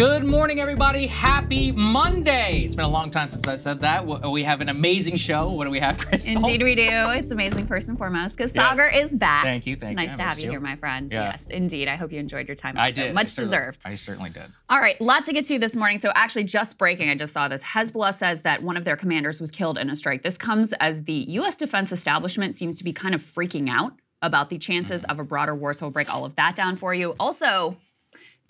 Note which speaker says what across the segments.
Speaker 1: Good morning, everybody. Happy Monday. It's been a long time since I said that. We have an amazing show. What do we have, Krystal?
Speaker 2: Indeed, we do. It's amazing, first and foremost, because yes. Saagar is back.
Speaker 1: Thank you. Thank
Speaker 2: nice
Speaker 1: you.
Speaker 2: Nice to have you, you here, my friends. Yeah. Yes, indeed. I hope you enjoyed your time.
Speaker 1: I did.
Speaker 2: Much
Speaker 1: I
Speaker 2: deserved.
Speaker 1: I certainly did.
Speaker 2: All right, lot to get to this morning. So, actually, just breaking, I just saw this. Hezbollah says that one of their commanders was killed in a strike. This comes as the U.S. defense establishment seems to be kind of freaking out about the chances mm-hmm. of a broader war. So, we'll break all of that down for you. Also,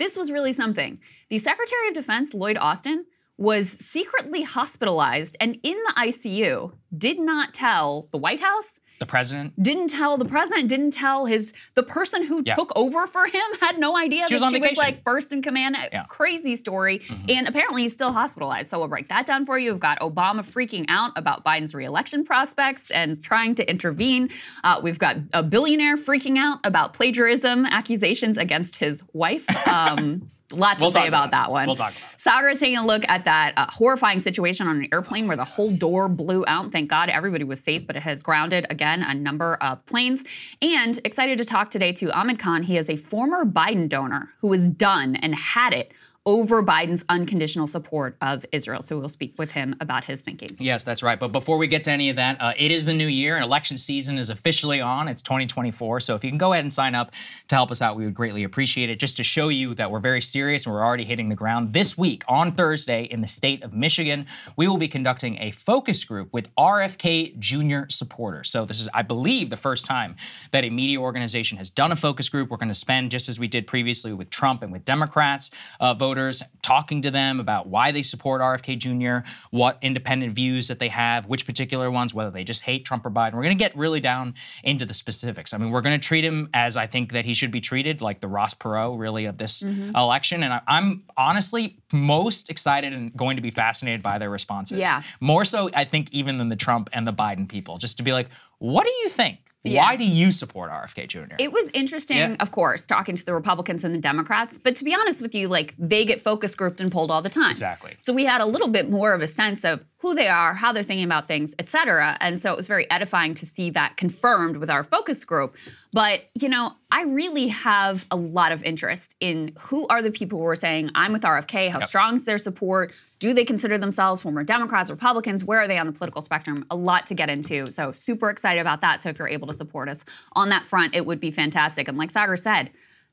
Speaker 2: this was really something. The Secretary of Defense, Lloyd Austin, was secretly hospitalized and in the ICU, did not tell the White House
Speaker 1: the president
Speaker 2: didn't tell the president didn't tell his the person who yeah. took over for him had no idea
Speaker 1: she
Speaker 2: that
Speaker 1: was
Speaker 2: she
Speaker 1: vacation.
Speaker 2: was like first in command.
Speaker 1: Yeah.
Speaker 2: Crazy story. Mm-hmm. And apparently he's still hospitalized. So we'll break that down for you. We've got Obama freaking out about Biden's reelection prospects and trying to intervene. Uh, we've got a billionaire freaking out about plagiarism accusations against his wife. Um, Lots
Speaker 1: we'll
Speaker 2: to say about, about that one.
Speaker 1: We'll talk about it.
Speaker 2: Saagar is taking a look at that uh, horrifying situation on an airplane where the whole door blew out. Thank God everybody was safe, but it has grounded, again, a number of planes. And excited to talk today to Ahmed Khan. He is a former Biden donor who was done and had it over Biden's unconditional support of Israel. So we'll speak with him about his thinking.
Speaker 1: Yes, that's right. But before we get to any of that, uh, it is the new year and election season is officially on. It's 2024. So if you can go ahead and sign up to help us out, we would greatly appreciate it. Just to show you that we're very serious and we're already hitting the ground. This week on Thursday in the state of Michigan, we will be conducting a focus group with RFK Jr. supporters. So this is, I believe, the first time that a media organization has done a focus group. We're going to spend, just as we did previously with Trump and with Democrats, uh, voters, talking to them about why they support RFK Jr., what independent views that they have, which particular ones, whether they just hate Trump or Biden. We're going to get really down into the specifics. I mean, we're going to treat him as I think that he should be treated, like the Ross Perot, really, of this mm-hmm. election. And I, I'm honestly most excited and going to be fascinated by their responses.
Speaker 2: Yeah.
Speaker 1: More so, I think, even than the Trump and the Biden people, just to be like, what do you think?
Speaker 2: Yes.
Speaker 1: Why do you support RFK Jr.?
Speaker 2: It was interesting, yeah. of course, talking to the Republicans and the Democrats. But to be honest with you, like they get focus grouped and polled all the time.
Speaker 1: Exactly.
Speaker 2: So we had a little bit more of a sense of who they are, how they're thinking about things, et cetera. And so it was very edifying to see that confirmed with our focus group. But, you know, I really have a lot of interest in who are the people who are saying, I'm with RFK, how yep. strong is their support? Do they consider themselves former Democrats, Republicans? Where are they on the political spectrum? A lot to get into. So, super excited about that. So, if you're able to support us on that front, it would be fantastic. And like Saagar said,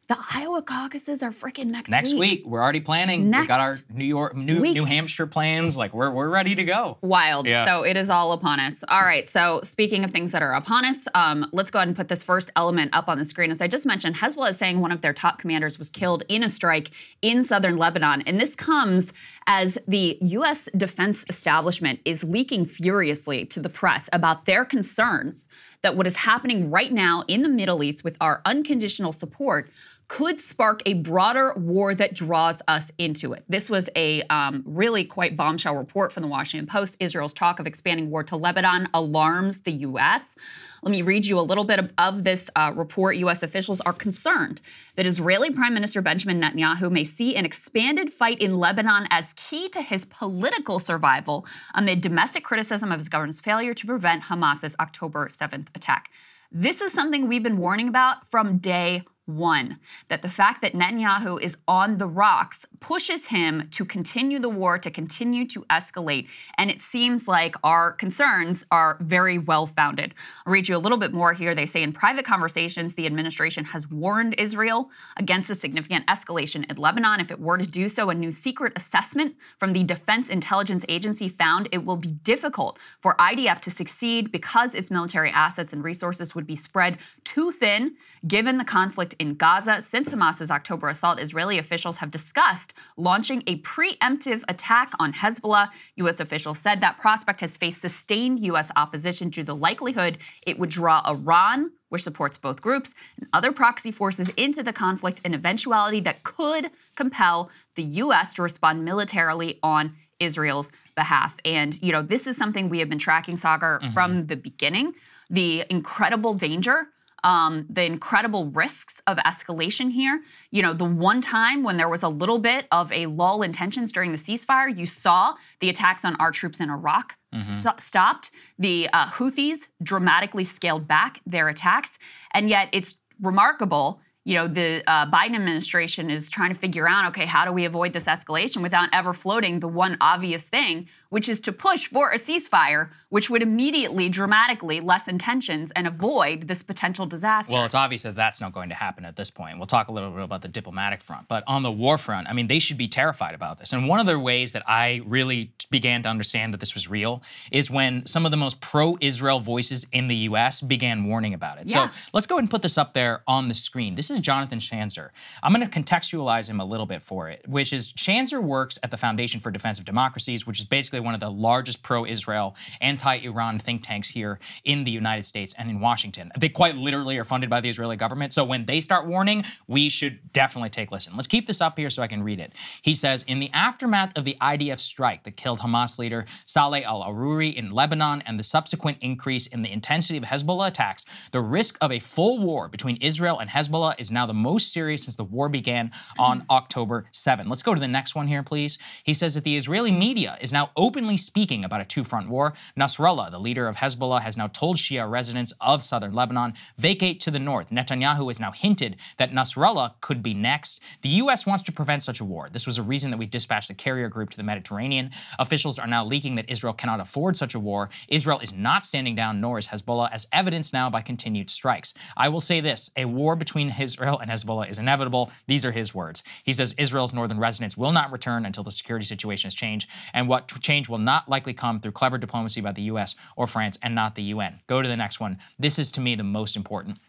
Speaker 2: the Iowa caucuses are freaking next,
Speaker 1: next week. Next week. We're already planning.
Speaker 2: Next
Speaker 1: we got our New York, New, New Hampshire plans. Like we're we're ready to go.
Speaker 2: Wild.
Speaker 1: Yeah.
Speaker 2: So it is all upon us. All right. So speaking of things that are upon us, um, let's go ahead and put this first element up on the screen. As I just mentioned, Hezbollah is saying one of their top commanders was killed in a strike in southern Lebanon, and this comes as the U.S. defense establishment is leaking furiously to the press about their concerns that what is happening right now in the Middle East with our unconditional support could spark a broader war that draws us into it. This was a um, really quite bombshell report from the Washington Post. Israel's talk of expanding war to Lebanon alarms the U.S. Let me read you a little bit of, this uh, report. U.S. officials are concerned that Israeli Prime Minister Benjamin Netanyahu may see an expanded fight in Lebanon as key to his political survival amid domestic criticism of his government's failure to prevent Hamas's October 7th attack. This is something we've been warning about from day one, that the fact that Netanyahu is on the rocks pushes him to continue the war, to continue to escalate. And it seems like our concerns are very well founded. I'll read you a little bit more here. They say in private conversations, the administration has warned Israel against a significant escalation in Lebanon. If it were to do so, a new secret assessment from the Defense Intelligence Agency found it will be difficult for IDF to succeed because its military assets and resources would be spread too thin given the conflict in Gaza. Since Hamas's October assault, Israeli officials have discussed launching a preemptive attack on Hezbollah. U.S. officials said that prospect has faced sustained U.S. opposition due to the likelihood it would draw Iran, which supports both groups, and other proxy forces into the conflict, an eventuality that could compel the U.S. to respond militarily on Israel's behalf. And, you know, this is something we have been tracking, Saagar, mm-hmm. from the beginning. The incredible danger um, the incredible risks of escalation here. You know, the one time when there was a little bit of a lull in tensions during the ceasefire, you saw the attacks on our troops in Iraq mm-hmm. st- stopped. The uh, Houthis dramatically scaled back their attacks. And yet it's remarkable you know, the uh, Biden administration is trying to figure out, okay, how do we avoid this escalation without ever floating the one obvious thing, which is to push for a ceasefire, which would immediately dramatically lessen tensions and avoid this potential disaster.
Speaker 1: Well, it's obvious that that's not going to happen at this point. We'll talk a little bit about the diplomatic front, but on the war front, I mean, they should be terrified about this. And one of the ways that I really began to understand that this was real is when some of the most pro-Israel voices in the U.S. began warning about it. Yeah. So let's go ahead and put this up there on the screen. This is Jonathan Schanzer. I'm going to contextualize him a little bit for it, which is Schanzer works at the Foundation for Defense of Democracies, which is basically basically one of the largest pro Israel, anti Iran think tanks here in the United States and in Washington. They quite literally are funded by the Israeli government. So when they start warning, we should definitely take listen. Let's keep this up here so I can read it. He says In the aftermath of the IDF strike that killed Hamas leader Saleh al Aruri in Lebanon and the subsequent increase in the intensity of Hezbollah attacks, the risk of a full war between Israel and Hezbollah is now the most serious since the war began on October 7. Let's go to the next one here, please. He says that the Israeli media is now openly speaking about a two front war. Nasrallah, the leader of Hezbollah, has now told Shia residents of southern Lebanon vacate to the north. Netanyahu has now hinted that Nasrallah could be next. The U.S. wants to prevent such a war. This was a reason that we dispatched the carrier group to the Mediterranean. Officials are now leaking that Israel cannot afford such a war. Israel is not standing down, nor is Hezbollah, as evidenced now by continued strikes. I will say this a war between Israel and Hezbollah is inevitable. These are his words. He says Israel's northern residents will not return until the security situation has changed. And what change will not likely come through clever diplomacy by the US or France and not the UN. Go to the next one. This is to me the most important.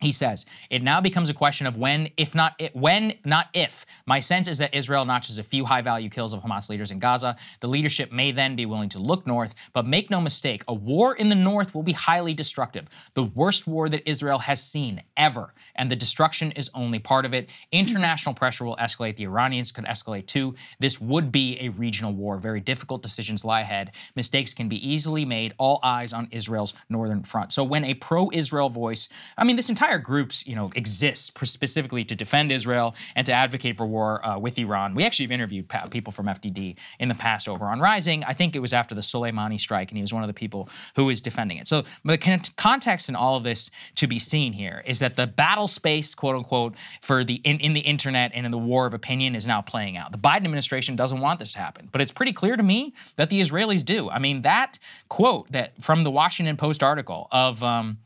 Speaker 1: He says, it now becomes a question of when, if not it, when, not if. My sense is that Israel notches a few high value kills of Hamas leaders in Gaza. The leadership may then be willing to look north, but make no mistake, a war in the north will be highly destructive. The worst war that Israel has seen ever, and the destruction is only part of it. International pressure will escalate. The Iranians could escalate too. This would be a regional war. Very difficult decisions lie ahead. Mistakes can be easily made. All eyes on Israel's northern front. So when a pro Israel voice, I mean, this entire entire groups, you know, exist specifically to defend Israel and to advocate for war uh, with Iran. We actually have interviewed people from FDD in the past over on Rising. I think it was after the Soleimani strike, and he was one of the people who was defending it. So the context in all of this to be seen here is that the battle space, quote unquote, for the in, in the internet and in the war of opinion is now playing out. The Biden administration doesn't want this to happen, but it's pretty clear to me that the Israelis do. I mean, that quote that from the Washington Post article of um,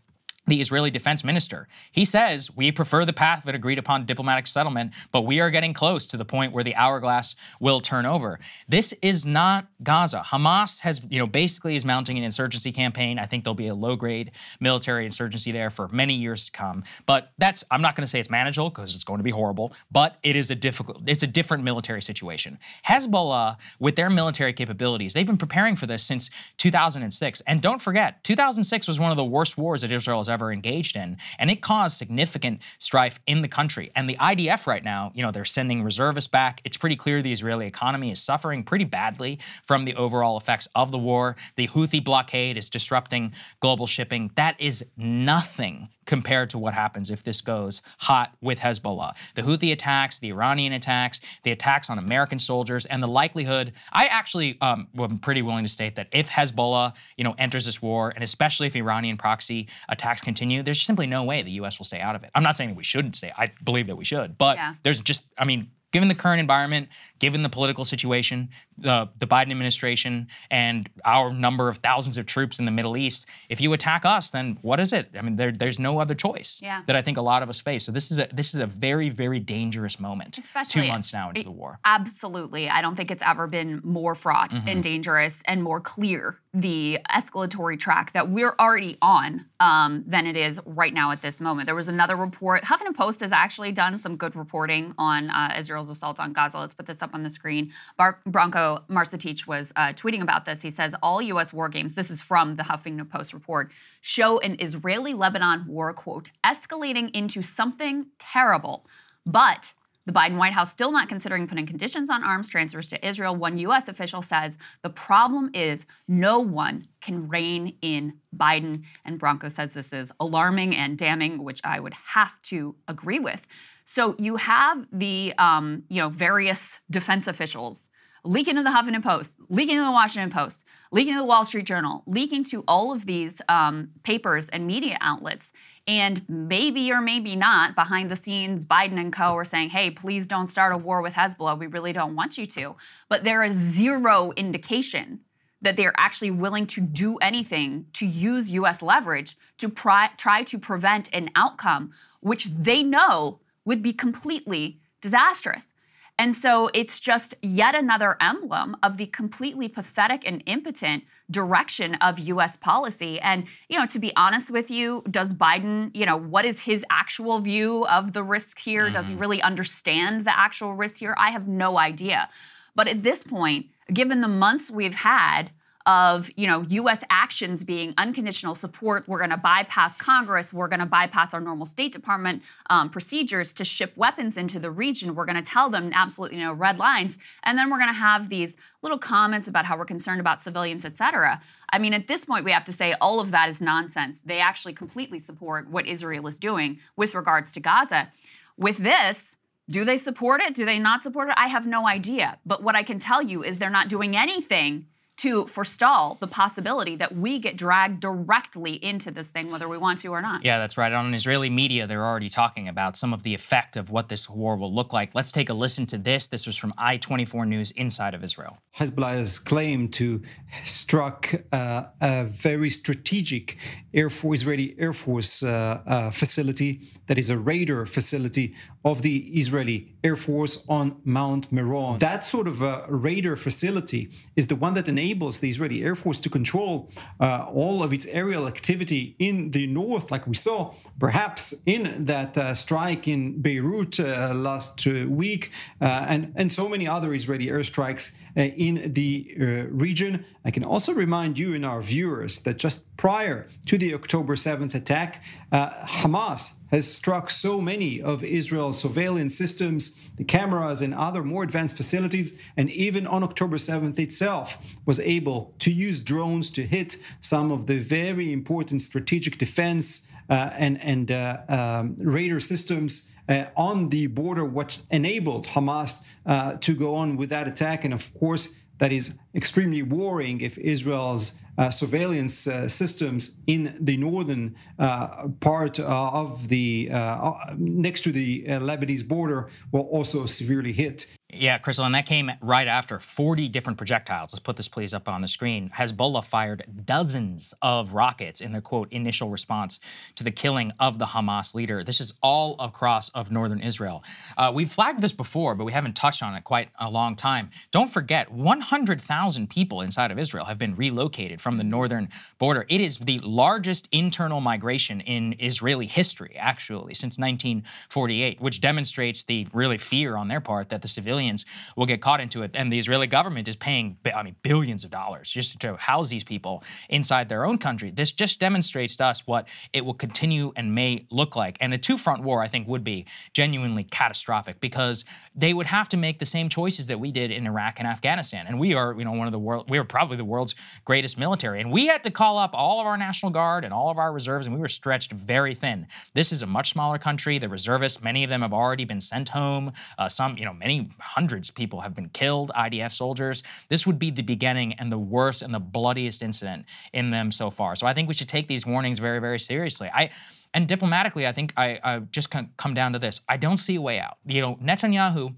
Speaker 1: the Israeli defense minister. He says, We prefer the path of an agreed upon diplomatic settlement, but we are getting close to the point where the hourglass will turn over. This is not Gaza. Hamas has, you know, basically is mounting an insurgency campaign. I think there'll be a low grade military insurgency there for many years to come. But that's, I'm not going to say it's manageable because it's going to be horrible, but it is a difficult, it's a different military situation. Hezbollah, with their military capabilities, they've been preparing for this since 2006. And don't forget, 2006 was one of the worst wars that Israel has ever ever engaged in. And it caused significant strife in the country. And the IDF right now, you know, they're sending reservists back. It's pretty clear the Israeli economy is suffering pretty badly from the overall effects of the war. The Houthi blockade is disrupting global shipping. That is nothing compared to what happens if this goes hot with Hezbollah. The Houthi attacks, the Iranian attacks, the attacks on American soldiers, and the likelihood. I actually um, am pretty willing to state that if Hezbollah, you know, enters this war, and especially if Iranian proxy attacks continue, there's simply no way the U.S. will stay out of it. I'm not saying that we shouldn't stay. I believe that we should, but yeah. there's just, I mean, given the current environment, given the political situation, the, the Biden administration, and our number of thousands of troops in the Middle East, if you attack us, then what is it? I mean, there, there's no other choice
Speaker 2: yeah.
Speaker 1: that I think a lot of us face. So this is a this is a very very dangerous moment.
Speaker 2: Especially
Speaker 1: two months now into the war.
Speaker 2: Absolutely, I don't think it's ever been more fraught mm-hmm. and dangerous and more clear the escalatory track that we're already on um, than it is right now at this moment. There was another report. Huffington Post has actually done some good reporting on uh, Israel's assault on Gaza. Let's put this up on the screen. Bar- Branko Marcetic was uh, tweeting about this. He says all U.S. war games, this is from the Huffington Post report, show an Israeli-Lebanon war, quote, escalating into something terrible. But the Biden White House still not considering putting conditions on arms transfers to Israel. One U.S. official says the problem is no one can rein in Biden. And Branko says this is alarming and damning, which I would have to agree with. So you have the um, you know various defense officials leaking to the Huffington Post, leaking to the Washington Post, leaking to the Wall Street Journal, leaking to all of these um, papers and media outlets. And maybe or maybe not, behind the scenes, Biden and co are saying, hey, please don't start a war with Hezbollah. We really don't want you to. But there is zero indication that they're actually willing to do anything to use US leverage to try to prevent an outcome which they know would be completely disastrous. And so it's just yet another emblem of the completely pathetic and impotent direction of US policy. And, you know, to be honest with you, does Biden, you know, what is his actual view of the risk here? Mm-hmm. Does he mm-hmm. really understand the actual risk here? I have no idea. But at this point, given the months we've had, of you know U.S. actions being unconditional support. We're going to bypass Congress. We're going to bypass our normal State Department um, procedures to ship weapons into the region. We're going to tell them absolutely you know red lines, and then we're going to have these little comments about how we're concerned about civilians, et cetera. I mean, at this point, we have to say all of that is nonsense. They actually completely support what Israel is doing with regards to Gaza. With this, do they support it? Do they not support it? I have no idea. But what I can tell you is they're not doing anything to forestall the possibility that we get dragged directly into this thing, whether we want to or not.
Speaker 1: Yeah, that's right. On Israeli media, they're already talking about some of the effect of what this war will look like. Let's take a listen to this. This was from I 24 News inside of Israel.
Speaker 3: Hezbollah has claimed to struck uh, a very strategic Air Force, Israeli Air Force uh, uh, facility that is a radar facility of the Israeli Air Force on Mount Meron. That sort of a radar facility is the one that enables the Israeli Air Force to control uh, all of its aerial activity in the north, like we saw perhaps in that uh, strike in Beirut uh, last week, uh, and, and so many other Israeli airstrikes uh, in the uh, region. I can also remind you and our viewers that just prior to the October 7th attack, uh, Hamas has struck so many of Israel's surveillance systems, the cameras, and other more advanced facilities, and even on October 7th itself was able to use drones to hit some of the very important strategic defense uh, and, and uh, um, radar systems uh, on the border, what enabled Hamas uh, to go on with that attack. And of course, that is extremely worrying if Israel's uh, surveillance uh, systems in the northern uh, part uh, of the uh, next to the Lebanese border were also severely hit.
Speaker 1: Yeah, Krystal, and that came right after 40 different projectiles. Let's put this please up on the screen. Hezbollah fired dozens of rockets in their quote initial response to the killing of the Hamas leader. This is all across of northern Israel. Uh, we've flagged this before, but we haven't touched on it quite a long time. Don't forget, 100,000 people inside of Israel have been relocated from the northern border. It is the largest internal migration in Israeli history, actually, since 1948, which demonstrates the really fear on their part that the civilians will get caught into it. And the Israeli government is paying, I mean, billions of dollars just to house these people inside their own country. This just demonstrates to us what it will continue and may look like. And a two front war, I think, would be genuinely catastrophic because they would have to make the same choices that we did in Iraq and Afghanistan. And we are, you know, one of the world, we were probably the world's greatest military. And we had to call up all of our National Guard and all of our reserves, and we were stretched very thin. This is a much smaller country. The reservists, many of them have already been sent home. Uh, some, you know, many hundreds of people have been killed, IDF soldiers. This would be the beginning and the worst and the bloodiest incident in them so far. So I think we should take these warnings very, very seriously. I and diplomatically, I think I, I just come down to this. I don't see a way out. You know, Netanyahu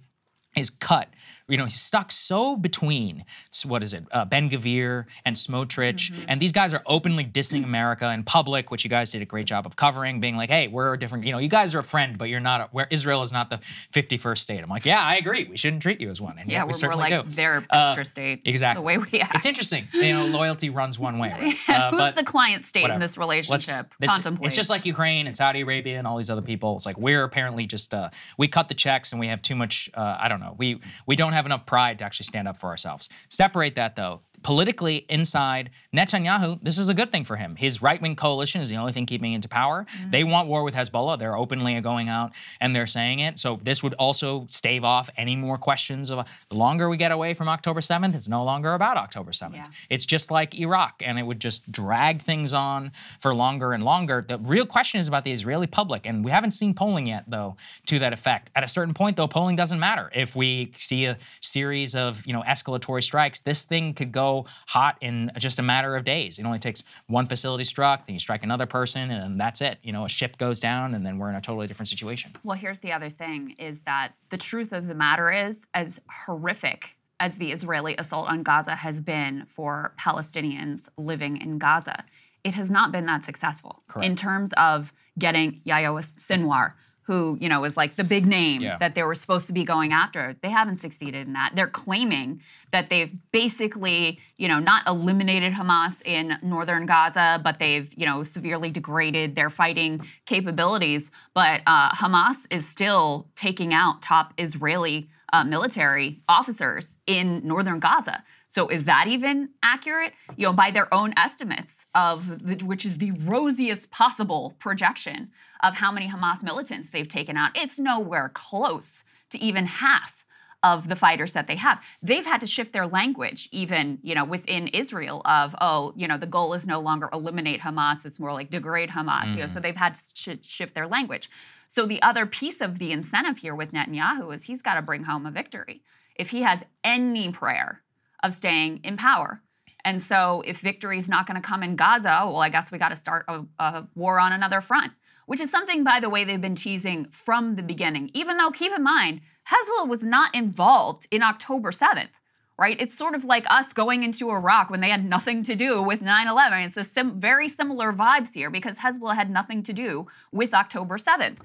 Speaker 1: is cut you know, he's stuck so between what is it, uh, Ben Gvir and Smotrich, mm-hmm. and these guys are openly dissing America in public, which you guys did a great job of covering, being like, "Hey, we're a different, you know, you guys are a friend, but you're not. A, where Israel is not the 51st state." I'm like, "Yeah, I agree. We shouldn't treat you as one."
Speaker 2: And yeah,
Speaker 1: we
Speaker 2: we're, we're like
Speaker 1: do.
Speaker 2: their uh, extra uh, state.
Speaker 1: Exactly.
Speaker 2: The way we act.
Speaker 1: It's interesting. You know, loyalty runs one way. Right?
Speaker 2: Uh, Who's the client state whatever. in this relationship? This, Contemplate.
Speaker 1: It's just like Ukraine and Saudi Arabia and all these other people. It's like we're apparently just uh, we cut the checks and we have too much. Uh, I don't know. We we don't have enough pride to actually stand up for ourselves. Separate that though politically inside Netanyahu, this is a good thing for him. His right wing coalition is the only thing keeping him into power. Mm-hmm. They want war with Hezbollah. They're openly going out and they're saying it. So this would also stave off any more questions of the longer we get away from October 7th, it's no longer about October 7th. Yeah. It's just like Iraq, and it would just drag things on for longer and longer. The real question is about the Israeli public, and we haven't seen polling yet, though, to that effect. At a certain point, though, polling doesn't matter. If we see a series of you know escalatory strikes, this thing could go hot in just a matter of days. It only takes one facility struck, then you strike another person, and that's it. You know, a ship goes down, and then we're in a totally different situation.
Speaker 2: Well, here's the other thing: is that the truth of the matter is, as horrific as the Israeli assault on Gaza has been for Palestinians living in Gaza, it has not been that successful
Speaker 1: Correct.
Speaker 2: in terms of getting Yahya Sinwar who you know is like the big name
Speaker 1: yeah.
Speaker 2: that they were supposed to be going after they haven't succeeded in that. They're claiming that they've basically you know not eliminated hamas in northern gaza but they've you know severely degraded their fighting capabilities. But uh, hamas is still taking out top israeli uh, military officers in northern gaza so is that even accurate? You know, by their own estimates of the, which is the rosiest possible projection of how many Hamas militants they've taken out, it's nowhere close to even half of the fighters that they have. They've had to shift their language, even you know within Israel, of oh, you know, the goal is no longer eliminate Hamas; it's more like degrade Hamas. Mm. You know, so mm. they've had to sh- shift their language. So the other piece of the incentive here with Netanyahu is he's got to bring home a victory. If he has any prayer of staying in power. And so, if victory is not going to come in Gaza, well, I guess we got to start a, a, war on another front, which is something, by the way, they've been teasing from the beginning. Even though, keep in mind, Hezbollah was not involved in October 7th, right? It's sort of like us going into Iraq when they had nothing to do with 9 11. It's a sim- very similar vibes here because Hezbollah had nothing to do with October 7th.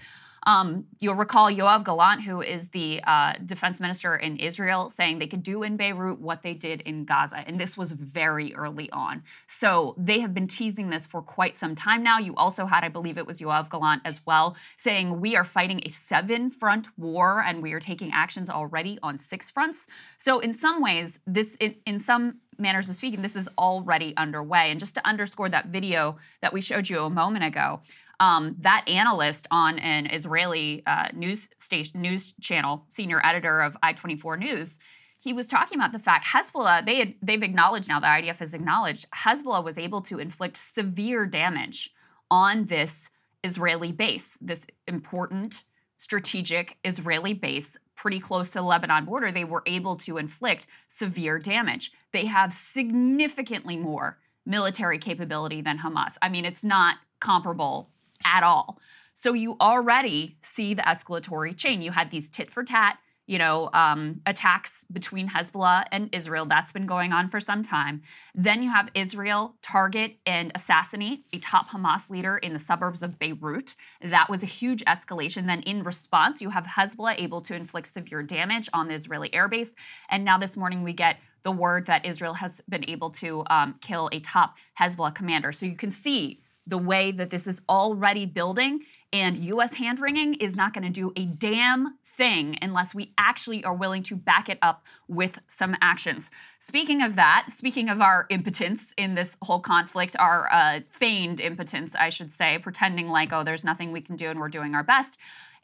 Speaker 2: Um, you'll recall Yoav Gallant, who is the uh, defense minister in Israel, saying they could do in Beirut what they did in Gaza. And this was very early on. So they have been teasing this for quite some time now. You also had, I believe it was Yoav Gallant as well, saying we are fighting a seven front war and we are taking actions already on six fronts. So in some ways, this, in, in some manners of speaking, this is already underway. And just to underscore that video that we showed you a moment ago, um, that analyst on an Israeli uh, news station, news channel, senior editor of I24 News, he was talking about the fact Hezbollah, they had, they've acknowledged now, the IDF has acknowledged Hezbollah was able to inflict severe damage on this Israeli base, this important strategic Israeli base pretty close to the Lebanon border, they were able to inflict severe damage. They have significantly more military capability than Hamas. I mean, it's not comparable at all. So you already see the escalatory chain. You had these tit for tat you know, um, attacks between Hezbollah and Israel. That's been going on for some time. Then you have Israel target and assassinate a top Hamas leader in the suburbs of Beirut. That was a huge escalation. Then, in response, you have Hezbollah able to inflict severe damage on the Israeli airbase. And now this morning, we get the word that Israel has been able to um, kill a top Hezbollah commander. So you can see the way that this is already building, and U.S. hand wringing is not going to do a damn thing unless we actually are willing to back it up with some actions. Speaking of that, speaking of our impotence in this whole conflict, our uh, feigned impotence, I should say, pretending like, oh, there's nothing we can do and we're doing our best.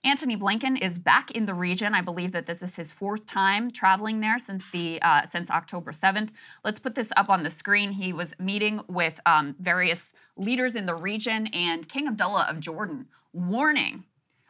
Speaker 2: Antony Blinken is back in the region. I believe that this is his fourth time traveling there since the uh, since October 7th. Let's put this up on the screen. He was meeting with um, various leaders in the region and King Abdullah of Jordan, warning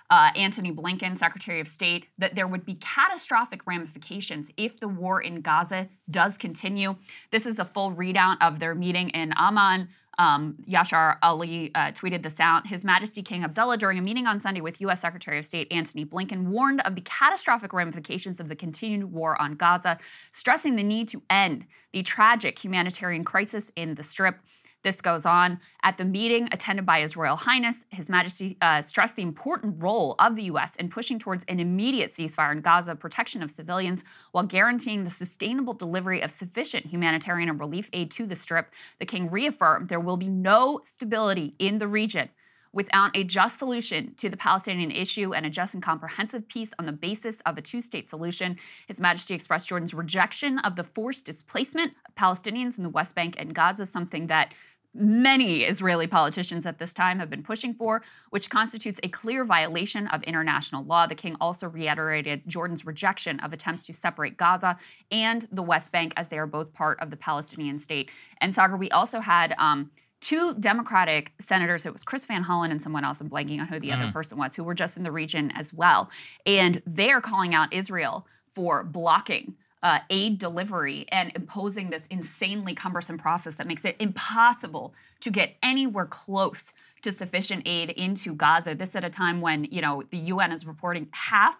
Speaker 2: uh, Antony Blinken, Secretary of State, that there would be catastrophic ramifications if the war in Gaza does continue. This is a full readout of their meeting in Amman. Um, Yashar Ali uh, tweeted this out. His Majesty King Abdullah, during a meeting on Sunday with U.S. Secretary of State Antony Blinken, warned of the catastrophic ramifications of the continued war on Gaza, stressing the need to end the tragic humanitarian crisis in the Strip. This goes on. At the meeting attended by His Royal Highness, His Majesty uh, stressed the important role of the U.S. in pushing towards an immediate ceasefire in Gaza, protection of civilians, while guaranteeing the sustainable delivery of sufficient humanitarian and relief aid to the Strip. The King reaffirmed there will be no stability in the region without a just solution to the Palestinian issue and a just and comprehensive peace on the basis of a two state solution. His Majesty expressed Jordan's rejection of the forced displacement of Palestinians in the West Bank and Gaza, something that many Israeli politicians at this time have been pushing for, which constitutes a clear violation of international law. The king also reiterated Jordan's rejection of attempts to separate Gaza and the West Bank as they are both part of the Palestinian state. And Saagar, we also had. Um, two Democratic senators, it was Chris Van Hollen and someone else, I'm blanking on who the mm. other person was, who were just in the region as well. And they're calling out Israel for blocking uh, aid delivery and imposing this insanely cumbersome process that makes it impossible to get anywhere close to sufficient aid into Gaza. This at a time when you know the UN is reporting half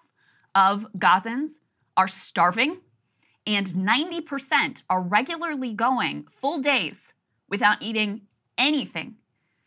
Speaker 2: of Gazans are starving, and 90% are regularly going full days without eating anything.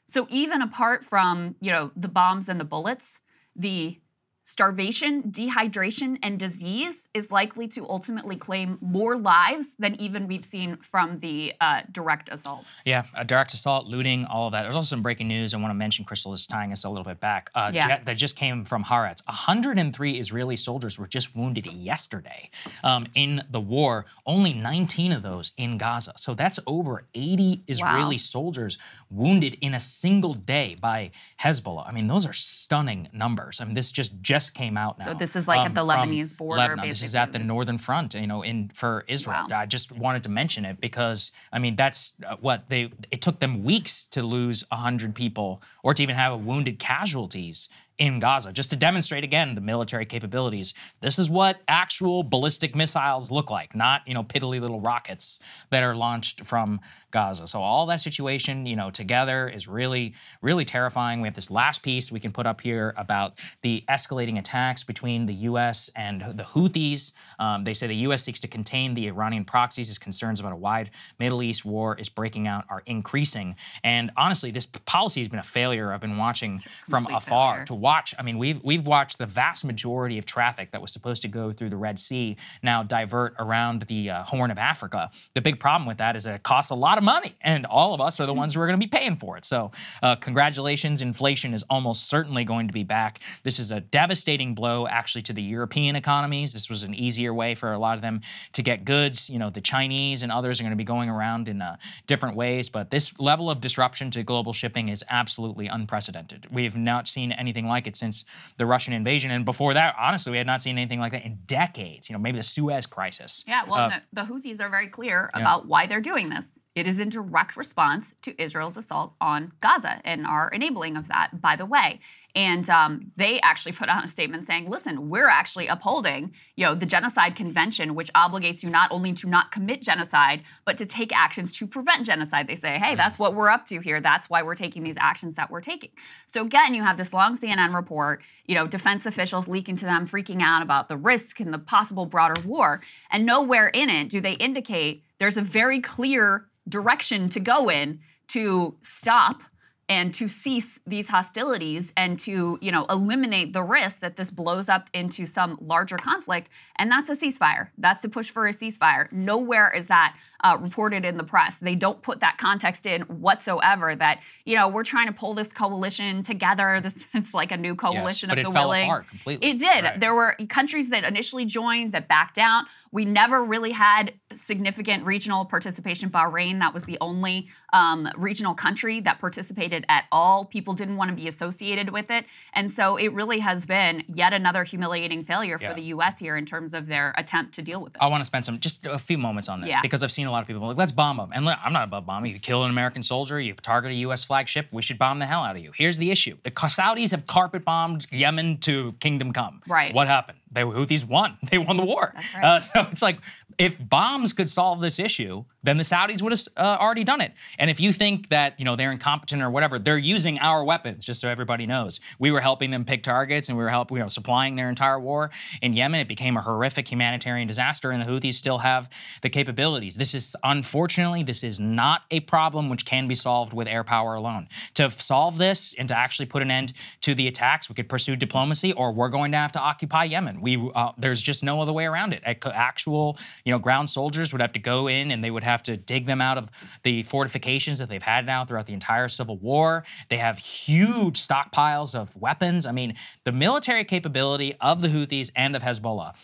Speaker 2: So even apart from you know the bombs and the bullets, the starvation, dehydration, and disease is likely to ultimately claim more lives than even we've seen from the uh, direct assault.
Speaker 1: Yeah, a direct assault, looting, all of that. There's also some breaking news. I want to mention Krystal is tying us a little bit back. Uh, yeah. that just came from Haaretz. 103 Israeli soldiers were just wounded yesterday um, in the war. Only 19 of those in Gaza. So that's over 80 Israeli wow. soldiers wounded in a single day by Hezbollah. I mean, those are stunning numbers. I mean, this just just came out now.
Speaker 2: So this is like um, at the Lebanese border.
Speaker 1: Lebanon. This is at the northern front, you know, in for Israel. Wow. I just wanted to mention it because I mean that's uh, what they. It took them weeks to lose hundred people or to even have wounded casualties in Gaza, just to demonstrate again the military capabilities. This is what actual ballistic missiles look like, not you know piddly little rockets that are launched from Gaza. So all that situation, you know, together is really, really terrifying. We have this last piece we can put up here about the escalating attacks between the U.S. and the Houthis. Um, they say the U.S. seeks to contain the Iranian proxies as concerns about a wide Middle East war is breaking out are increasing. And honestly, this policy has been a failure. I've been watching from Complete afar failure. to watch. I mean, we've we've watched the vast majority of traffic that was supposed to go through the Red Sea now divert around the uh, Horn of Africa. The big problem with that is that it costs a lot of money, and all of us are the ones who are going to be paying for it. So, uh, congratulations, inflation is almost certainly going to be back. This is a devastating blow, actually, to the European economies. This was an easier way for a lot of them to get goods. You know, the Chinese and others are going to be going around in uh, different ways, but this level of disruption to global shipping is absolutely unprecedented. We have not seen anything like like it since the Russian invasion. And before that, honestly, we had not seen anything like that in decades. You know, maybe the Suez crisis.
Speaker 2: Yeah, well, uh, the, the, Houthis are very clear about why they're doing this. It is in direct response to Israel's assault on Gaza and our enabling of that, by the way. And um, they actually put out a statement saying, listen, we're actually upholding, you know, the Genocide Convention, which obligates you not only to not commit genocide, but to take actions to prevent genocide. They say, hey, that's what we're up to here. That's why we're taking these actions that we're taking. So again, you have this long CNN report, you know, defense officials leaking to them, freaking out about the risk and the possible broader war. And nowhere in it do they indicate there's a very clear direction to go in to stop and to cease these hostilities and to you know eliminate the risk that this blows up into some larger conflict. And that's a ceasefire. That's to push for a ceasefire. Nowhere is that uh, reported in the press. They don't put that context in whatsoever that you know we're trying to pull this coalition together. This it's like a new coalition
Speaker 1: yes,
Speaker 2: of the willing.
Speaker 1: apart completely.
Speaker 2: it did.
Speaker 1: Right.
Speaker 2: there were countries that initially joined that backed out we never really had significant regional participation. Bahrain, that was the only um, regional country that participated at all. People didn't want to be associated with it. And so it really has been yet another humiliating failure
Speaker 1: Yeah.
Speaker 2: for the US here in terms of their attempt to deal with it.
Speaker 1: I want to spend some just a few moments on this
Speaker 2: Yeah.
Speaker 1: because I've seen a lot of people like, let's bomb them. And look, I'm not above bombing. You kill an American soldier, you target a U.S. flagship, we should bomb the hell out of you. Here's the issue: the Saudis have carpet bombed Yemen to kingdom come.
Speaker 2: Right.
Speaker 1: What happened? The Houthis won. They won the war.
Speaker 2: That's right.
Speaker 1: Uh, so it's like if bombs could solve this issue, then the Saudis would have uh, already done it. And if you think that you know they're incompetent or whatever, they're using our weapons. Just so everybody knows, we were helping them pick targets and we were helping, you know, supplying their entire war in Yemen. It became a horrific humanitarian disaster, and the Houthis still have the capabilities. This is unfortunately, this is not a problem which can be solved with air power alone. To solve this and to actually put an end to the attacks, we could pursue diplomacy, or we're going to have to occupy Yemen. We uh, there's just no other way around it. Actual, you know, ground soldiers would have to go in and they would have to dig them out of the fortifications that they've had now throughout the entire civil war. They have huge stockpiles of weapons. I mean, the military capability of the Houthis and of Hezbollah,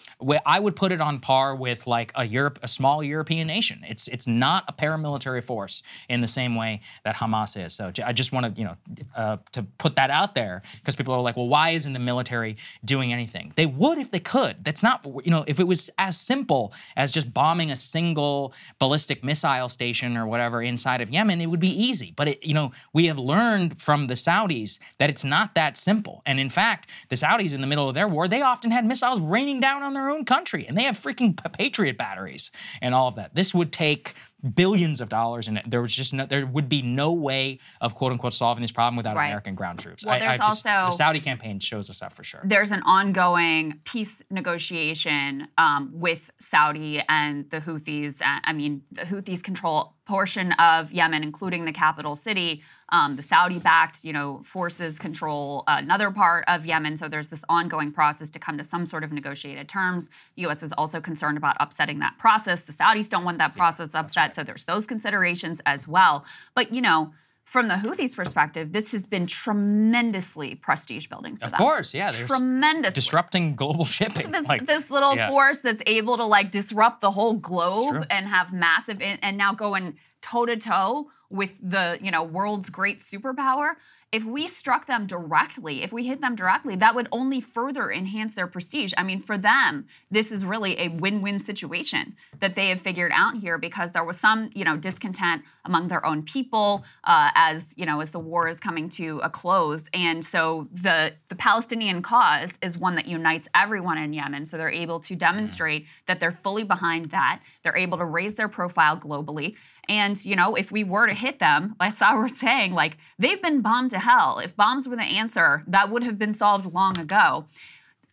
Speaker 1: I would put it on par with like a Europe, a small European nation. It's it's not a paramilitary force in the same way that Hamas is. So I just want to you know uh, to put that out there because people are like, well, why isn't the military doing anything? They would if they could. That's not you know if it was as simple as just bombing a single ballistic missile station or whatever inside of Yemen, it would be easy. But it you know we have learned from the Saudis that it's not that simple. And in fact, the Saudis in the middle of their war, they often had missiles raining down on their own country, and they have freaking Patriot batteries and all of that. This would take billions of dollars, and there was just no, there would be no way of quote unquote solving this problem without
Speaker 2: Right.
Speaker 1: American ground troops.
Speaker 2: Well, there's
Speaker 1: just,
Speaker 2: also-
Speaker 1: the Saudi campaign shows us that for sure.
Speaker 2: there's an ongoing peace negotiation um, with Saudi and the Houthis. Uh, I mean, the Houthis control portion of Yemen, including the capital city. Um, the Saudi-backed, you know, forces control another part of Yemen. So there's this ongoing process to come to some sort of negotiated terms. The U.S. is also concerned about upsetting that process. The Saudis don't want that process upset. So there's those considerations as well. But you know. From the Houthis' perspective, this has been tremendously prestige building for
Speaker 1: Of
Speaker 2: them Of
Speaker 1: course, yeah.
Speaker 2: Tremendous
Speaker 1: disrupting global shipping.
Speaker 2: this,
Speaker 1: like,
Speaker 2: this little
Speaker 1: yeah.
Speaker 2: force that's able to like disrupt the whole globe and have massive and now going toe to toe with the you know world's great superpower if we struck them directly if we hit them directly that would only further enhance their prestige. I mean for them this is really a win-win situation that they have figured out here because there was some you know discontent among their own people uh, as you know as the war is coming to a close. And so the the palestinian cause is one that unites everyone in yemen. So they're able to demonstrate that they're fully behind that. They're able to raise their profile globally and you know if we were to hit them that's how we're saying like they've been bombed to hell if bombs were the answer that would have been solved long ago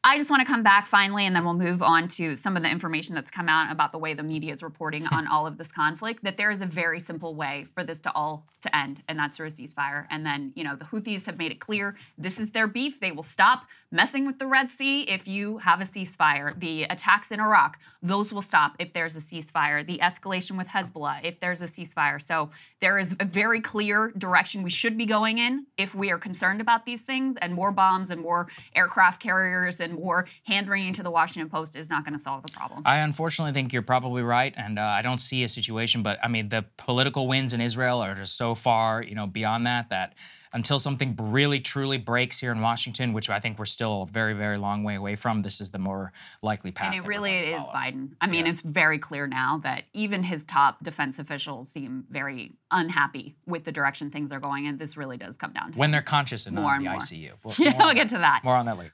Speaker 2: I just want to come back finally, and then we'll move on to some of the information that's come out about the way the media is reporting on all of this conflict. That there is a very simple way for this to all to end, and that's through a ceasefire. And then, you know, the Houthis have made it clear this is their beef. They will stop messing with the Red Sea if you have a ceasefire. The attacks in Iraq, those will stop if there's a ceasefire. The escalation with Hezbollah, if there's a ceasefire. So there is a very clear direction we should be going in if we are concerned about these things, and more bombs and more aircraft carriers and more hand wringing to the Washington Post is not going to solve the problem.
Speaker 1: I unfortunately think you're probably right, and uh, I don't see a situation. But I mean, the political wins in Israel are just so far, you know, beyond that that until something really truly breaks here in Washington, which I think we're still a very, very long way away from, this is the more likely path.
Speaker 2: And it really is
Speaker 1: follow.
Speaker 2: Biden. I mean,
Speaker 1: Yeah.
Speaker 2: it's very clear now that even his top defense officials seem very unhappy with the direction things are going, and this really does come down to
Speaker 1: when
Speaker 2: him.
Speaker 1: they're conscious and
Speaker 2: More
Speaker 1: in the
Speaker 2: more.
Speaker 1: ICU. We'll,
Speaker 2: Yeah, we'll get to that.
Speaker 1: More on that later.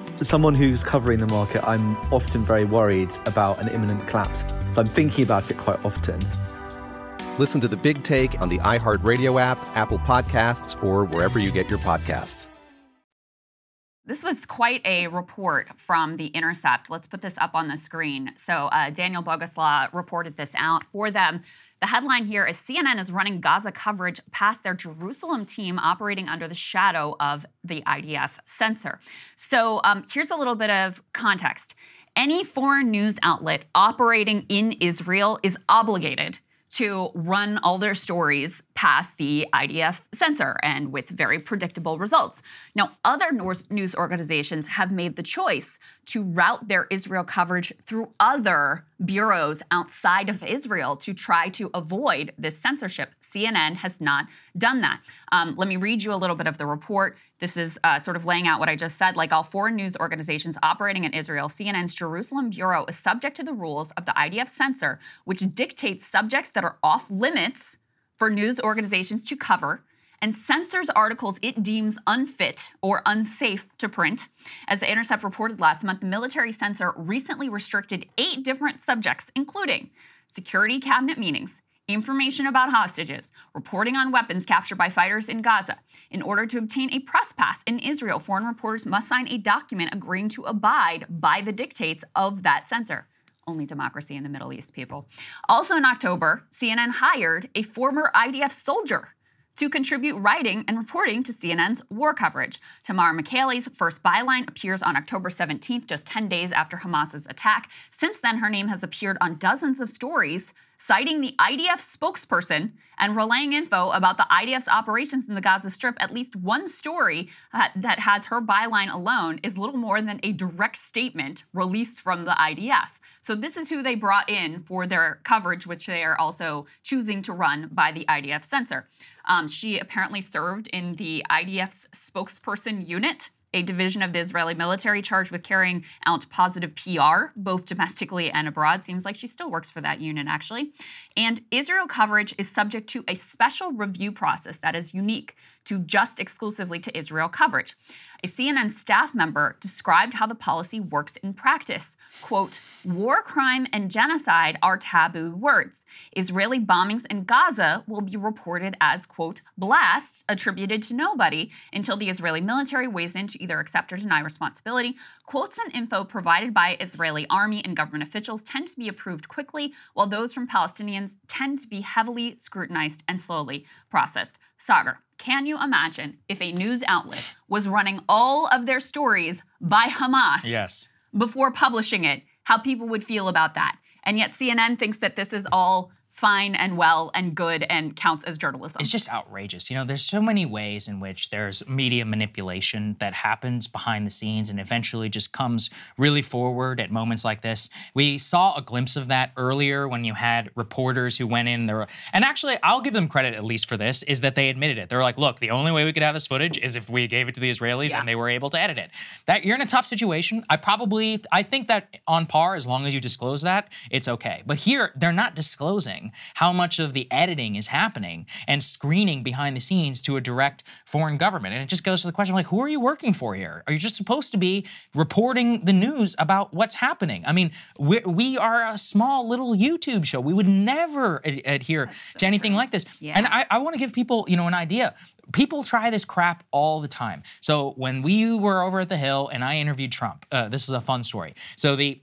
Speaker 4: As someone who's covering the market, I'm often very worried about an imminent collapse. So I'm thinking about it quite often.
Speaker 5: Listen to the Big Take on the iHeartRadio app, Apple Podcasts, or wherever you get your podcasts.
Speaker 2: This was quite a report from The Intercept. Let's put this up on the screen. So, uh, Daniel Boguslaw reported this out for them. The headline here is CNN is running Gaza coverage past their Jerusalem team operating under the shadow of the IDF censor. So, um, here's a little bit of context. Any foreign news outlet operating in Israel is obligated to run all their stories past the IDF censor and with very predictable results. Now, other news organizations have made the choice to route their Israel coverage through other bureaus outside of Israel to try to avoid this censorship. CNN has not done that. Um, let me read you a little bit of the report. This is uh, sort of laying out what I just said. Like all foreign news organizations operating in Israel, CNN's Jerusalem bureau is subject to the rules of the IDF censor, which dictates subjects that are off limits for news organizations to cover and censors articles it deems unfit or unsafe to print. As The Intercept reported last month, the military censor recently restricted eight different subjects, including security cabinet meetings, information about hostages, reporting on weapons captured by fighters in Gaza. In order to obtain a press pass in Israel, foreign reporters must sign a document agreeing to abide by the dictates of that censor. Only democracy in the Middle East, people. Also in October, CNN hired a former IDF soldier to contribute writing and reporting to CNN's war coverage. Tamara Michaeli's first byline appears on October 17th, just 10 days after Hamas's attack. Since then, her name has appeared on dozens of stories citing the IDF spokesperson and relaying info about the IDF's operations in the Gaza Strip. At least one story uh, that has her byline alone is little more than a direct statement released from the IDF. So this is who they brought in for their coverage, which they are also choosing to run by the IDF censor. Um, she apparently served in the IDF's spokesperson unit a division of the Israeli military charged with carrying out positive PR, both domestically and abroad. Seems like she still works for that unit, actually. And Israel coverage is subject to a special review process that is unique to just exclusively to Israel coverage. A CNN staff member described how the policy works in practice. Quote, war crime and genocide are taboo words. Israeli bombings in Gaza will be reported as, quote, blasts attributed to nobody until the Israeli military weighs in to either accept or deny responsibility. Quotes and info provided by Israeli army and government officials tend to be approved quickly, while those from Palestinians tend to be heavily scrutinized and slowly processed. Saagar, can you imagine if a news outlet was running all of their stories by Hamas
Speaker 1: Yes.
Speaker 2: before publishing it, how people would feel about that? And yet CNN thinks that this is all fine and well and good and counts as journalism.
Speaker 1: It's just outrageous. You know, there's so many ways in which there's media manipulation that happens behind the scenes and eventually just comes really forward at moments like this. We saw a glimpse of that earlier when you had reporters who went in there. And actually, I'll give them credit at least for this is that they admitted it. They're like, look, the only way we could have this footage is if we gave it to the Israelis and they were able to edit it. That you're in a tough situation. I probably I think that on par as long as you disclose that, it's okay. But here they're not disclosing how much of the editing is happening and screening behind the scenes to a direct foreign government. And it just goes to the question like, who are you working for here? Are you just supposed to be reporting the news about what's happening? I mean, we, we are a small little YouTube show. We would never ad- adhere to anything like this. And I, I want to give people, you know, an idea people try this crap all the time. So when we were over at the Hill and I interviewed Trump, uh, this is a fun story. So the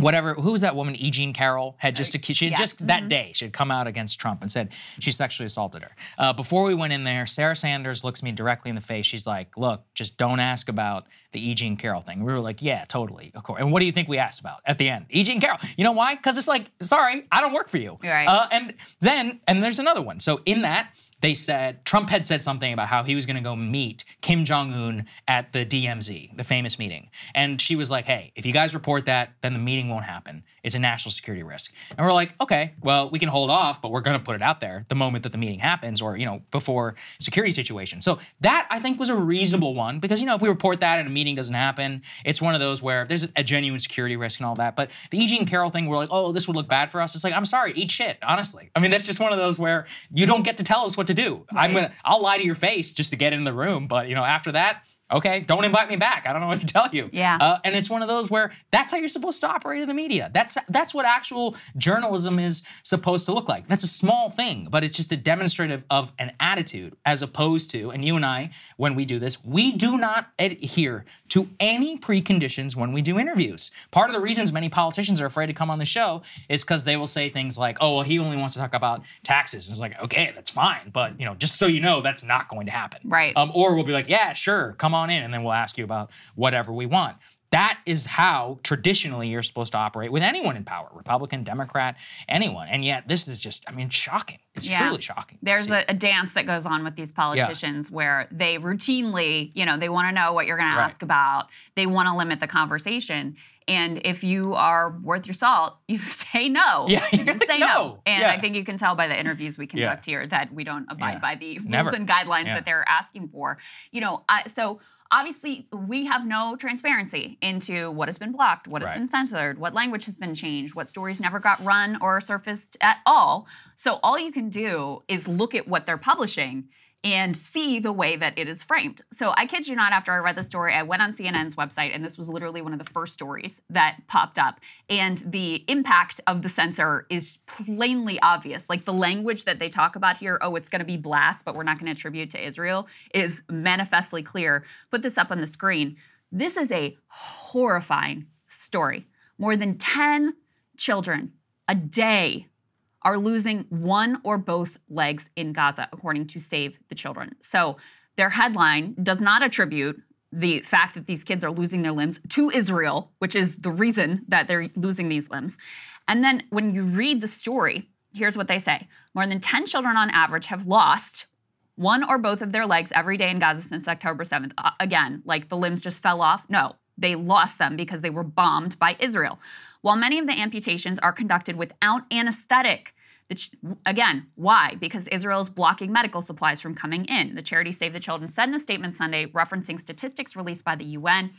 Speaker 1: whatever who was that woman E. Jean Carroll had just she had
Speaker 2: yeah.
Speaker 1: just that
Speaker 2: Mhm.
Speaker 1: day she had come out against Trump and said she sexually assaulted her. Uh, before we went in there, Sarah Sanders looks me directly in the face. She's like, "Look, just don't ask about the E. Jean Carroll thing." We were like, "Yeah, totally, of course." And what do you think we asked about at the end? E. Jean Carroll. You know why? Because it's like, sorry, I don't work for you.
Speaker 2: Right.
Speaker 1: Uh, and then and there's another one. So in that they said Trump had said something about how he was going to go meet Kim Jong Un at the DMZ, the famous meeting, and she was like, "Hey, if you guys report that, then the meeting won't happen. It's a national security risk." And we're like, "Okay, well, we can hold off, but we're going to put it out there the moment that the meeting happens, or you know, before security situation." So that I think was a reasonable one because you know if we report that and a meeting doesn't happen, it's one of those where there's a genuine security risk and all that. But the E. Jean Carroll thing, we're like, "Oh, this would look bad for us." It's like, I'm sorry, eat shit. Honestly, I mean, that's just one of those where you don't get to tell us what to do. I'm gonna, I'll lie to your face just to get in the room, but you know, after that. Okay, don't invite me back. I don't know what to tell you.
Speaker 2: Yeah.
Speaker 1: Uh, and it's one of those where that's how you're supposed to operate in the media. That's that's what actual journalism is supposed to look like. That's a small thing, but it's just a demonstrative of an attitude as opposed to, and you and I, when we do this, we do not adhere to any preconditions when we do interviews. Part of the reasons many politicians are afraid to come on the show is because they will say things like, oh, well, he only wants to talk about taxes. And it's like, okay, that's fine. But, you know, just so you know, that's not going to happen.
Speaker 2: Right.
Speaker 1: Um, or we'll be like, yeah, sure, come on in, and then we'll ask you about whatever we want. That is how traditionally you're supposed to operate with anyone in power, Republican, Democrat, anyone. And yet this is just, I mean, shocking. It's
Speaker 2: Yeah.
Speaker 1: truly shocking.
Speaker 2: There's a, a dance that goes on with these politicians where they routinely, you know, they want to know what you're going
Speaker 1: Right.
Speaker 2: to ask about. They want to limit the conversation. And if you are worth your salt, you say no.
Speaker 1: Yeah,
Speaker 2: you say
Speaker 1: like,
Speaker 2: no.
Speaker 1: "No."
Speaker 2: And
Speaker 1: Yeah.
Speaker 2: I think you can tell by the interviews we
Speaker 1: Yeah.
Speaker 2: conduct here that we don't abide
Speaker 1: Yeah.
Speaker 2: by the rules and guidelines
Speaker 1: Yeah.
Speaker 2: that they're asking for. You know, I, so obviously we have no transparency into what has been blocked, what has
Speaker 1: Right.
Speaker 2: been censored, what language has been changed, what stories never got run or surfaced at all. So all you can do is look at what they're publishing and see the way that it is framed. So I kid you not, after I read the story, I went on CNN's website, and this was literally one of the first stories that popped up. And the impact of the censor is plainly obvious. Like the language that they talk about here, oh, it's going to be blast, but we're not going to attribute to Israel, is manifestly clear. Put this up on the screen. This is a horrifying story. More than 10 children a day are losing one or both legs in Gaza, according to Save the Children. So their headline does not attribute the fact that these kids are losing their limbs to Israel, which is the reason that they're losing these limbs. And then when you read the story, here's what they say More than 10 children on average have lost one or both of their legs every day in Gaza since October 7th. Uh, again, like the limbs just fell off. No, they lost them because they were bombed by Israel. While many of the amputations are conducted without anesthetic, ch- again, why? Because Israel is blocking medical supplies from coming in. The charity Save the Children said in a statement Sunday referencing statistics released by the UN.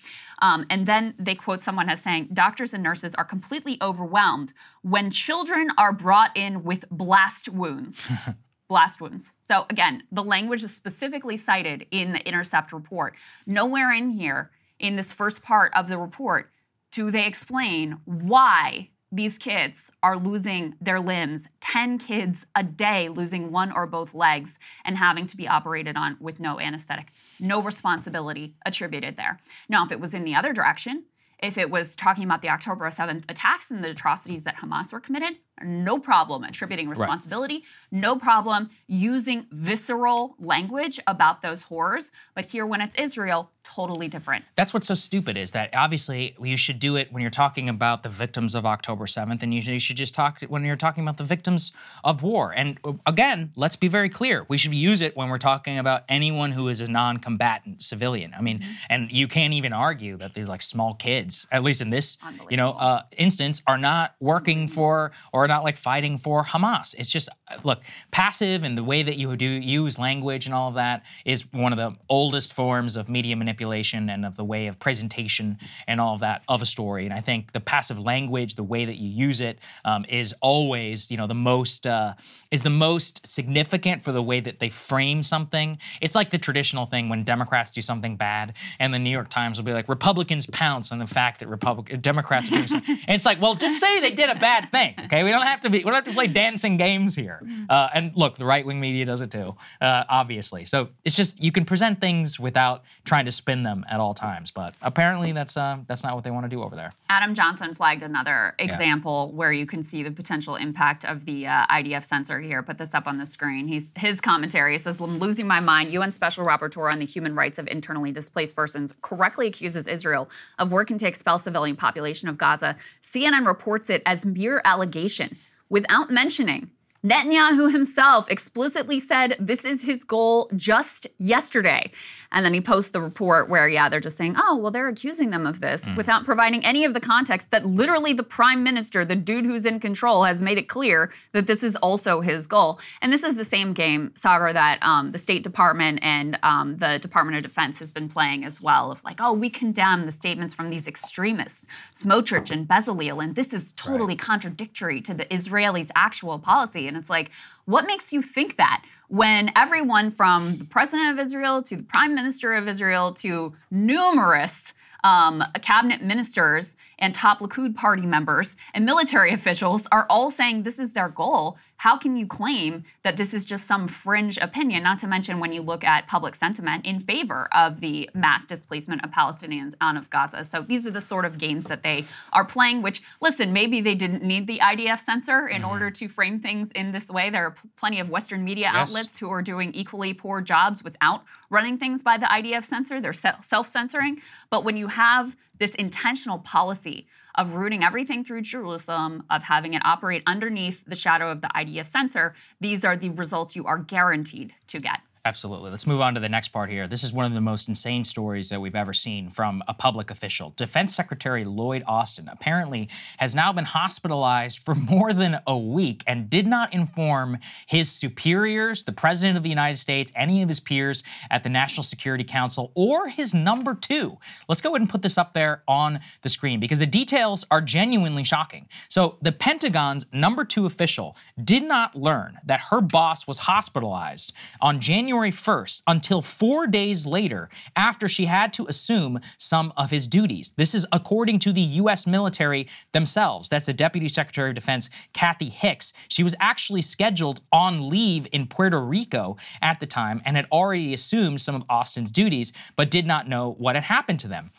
Speaker 2: Um, and then they quote someone as saying, Doctors and nurses are completely overwhelmed when children are brought in with blast wounds. blast wounds. So again, the language is specifically cited in the Intercept report. Nowhere in here, in this first part of the report, do they explain why these kids are losing their limbs 10 kids a day losing one or both legs and having to be operated on with no anesthetic? No responsibility attributed there. Now if it was in the other direction if it was talking about the October 7th attacks and the atrocities that Hamas were committed, no problem attributing responsibility, right. no problem using visceral language about those horrors. But here, when it's Israel, totally different.
Speaker 1: That's what's so stupid is that obviously you should do it when you're talking about the victims of October 7th, and you should, you should just talk when you're talking about the victims of war. And uh, again, let's be very clear: we should use it when we're talking about anyone who is a non-combatant civilian. I mean, mm-hmm. and you can't even argue that these like small kids, at least in this you know uh, instance, are not working mm-hmm. for or not like fighting for Hamas. It's just look passive, and the way that you do use language and all of that is one of the oldest forms of media manipulation manipulation and of the way of presentation and all of that of a story. And I think the passive language, the way that you use it, um, is always, you know, the most uh, is the most significant for the way that they frame something. It's like the traditional thing when Democrats do something bad, and the New York Times will be like, Republicans pounce on the fact that Republic Democrats are doing something. and it's like, well, just say they did a bad thing. Okay, we don't have to be, we don't have to play dancing games here. Uh, and look, the right wing media does it too, uh, obviously. So it's just you can present things without trying to spin them at all times. But apparently, that's uh, that's not what they want to do over there.
Speaker 2: Adam Johnson flagged another example yeah. where you can see the potential impact of the uh, IDF censor here. Put this up on the screen. He's his commentary says, "I'm losing my mind." UN Special Rapporteur on the Human Rights of Internally Displaced Persons correctly accuses Israel of working to expel civilian population of Gaza. CNN reports it as mere allegation without mentioning Netanyahu himself explicitly said this is his goal just yesterday. And then he posts the report where, yeah, they're just saying, oh, well, they're accusing them of this mm. without providing any of the context that literally the prime minister, the dude who's in control, has made it clear that this is also his goal. And this is the same game, Saagar, that um, the State Department and um, the Department of Defense has been playing as well of like, oh, we condemn the statements from these extremists, Smotrich and Bezalel, and this is totally right. contradictory to the Israelis' actual policy. And it's like, what makes you think that? When everyone from the president of Israel to the prime minister of Israel to numerous um, cabinet ministers and top Likud party members and military officials are all saying this is their goal how can you claim that this is just some fringe opinion? Not to mention when you look at public sentiment in favor of the mass displacement of Palestinians out of Gaza. So these are the sort of games that they are playing, which, listen, maybe they didn't need the IDF censor in mm-hmm. order to frame things in this way. There are plenty of Western media yes. outlets who are doing equally poor jobs without running things by the IDF censor. They're self censoring. But when you have this intentional policy of rooting everything through Jerusalem, of having it operate underneath the shadow of the IDF censor, these are the results you are guaranteed to get.
Speaker 1: Absolutely. Let's move on to the next part here. This is one of the most insane stories that we've ever seen from a public official. Defense Secretary Lloyd Austin apparently has now been hospitalized for more than a week and did not inform his superiors, the President of the United States, any of his peers at the National Security Council, or his number two. Let's go ahead and put this up there on the screen because the details are genuinely shocking. So, the Pentagon's number two official did not learn that her boss was hospitalized on January January 1st until four days later after she had to assume some of his duties. This is according to the U.S. military themselves. That's the Deputy Secretary of Defense, Kathy Hicks. She was actually scheduled on leave in Puerto Rico at the time and had already assumed some of Austin's duties, but did not know what had happened to them.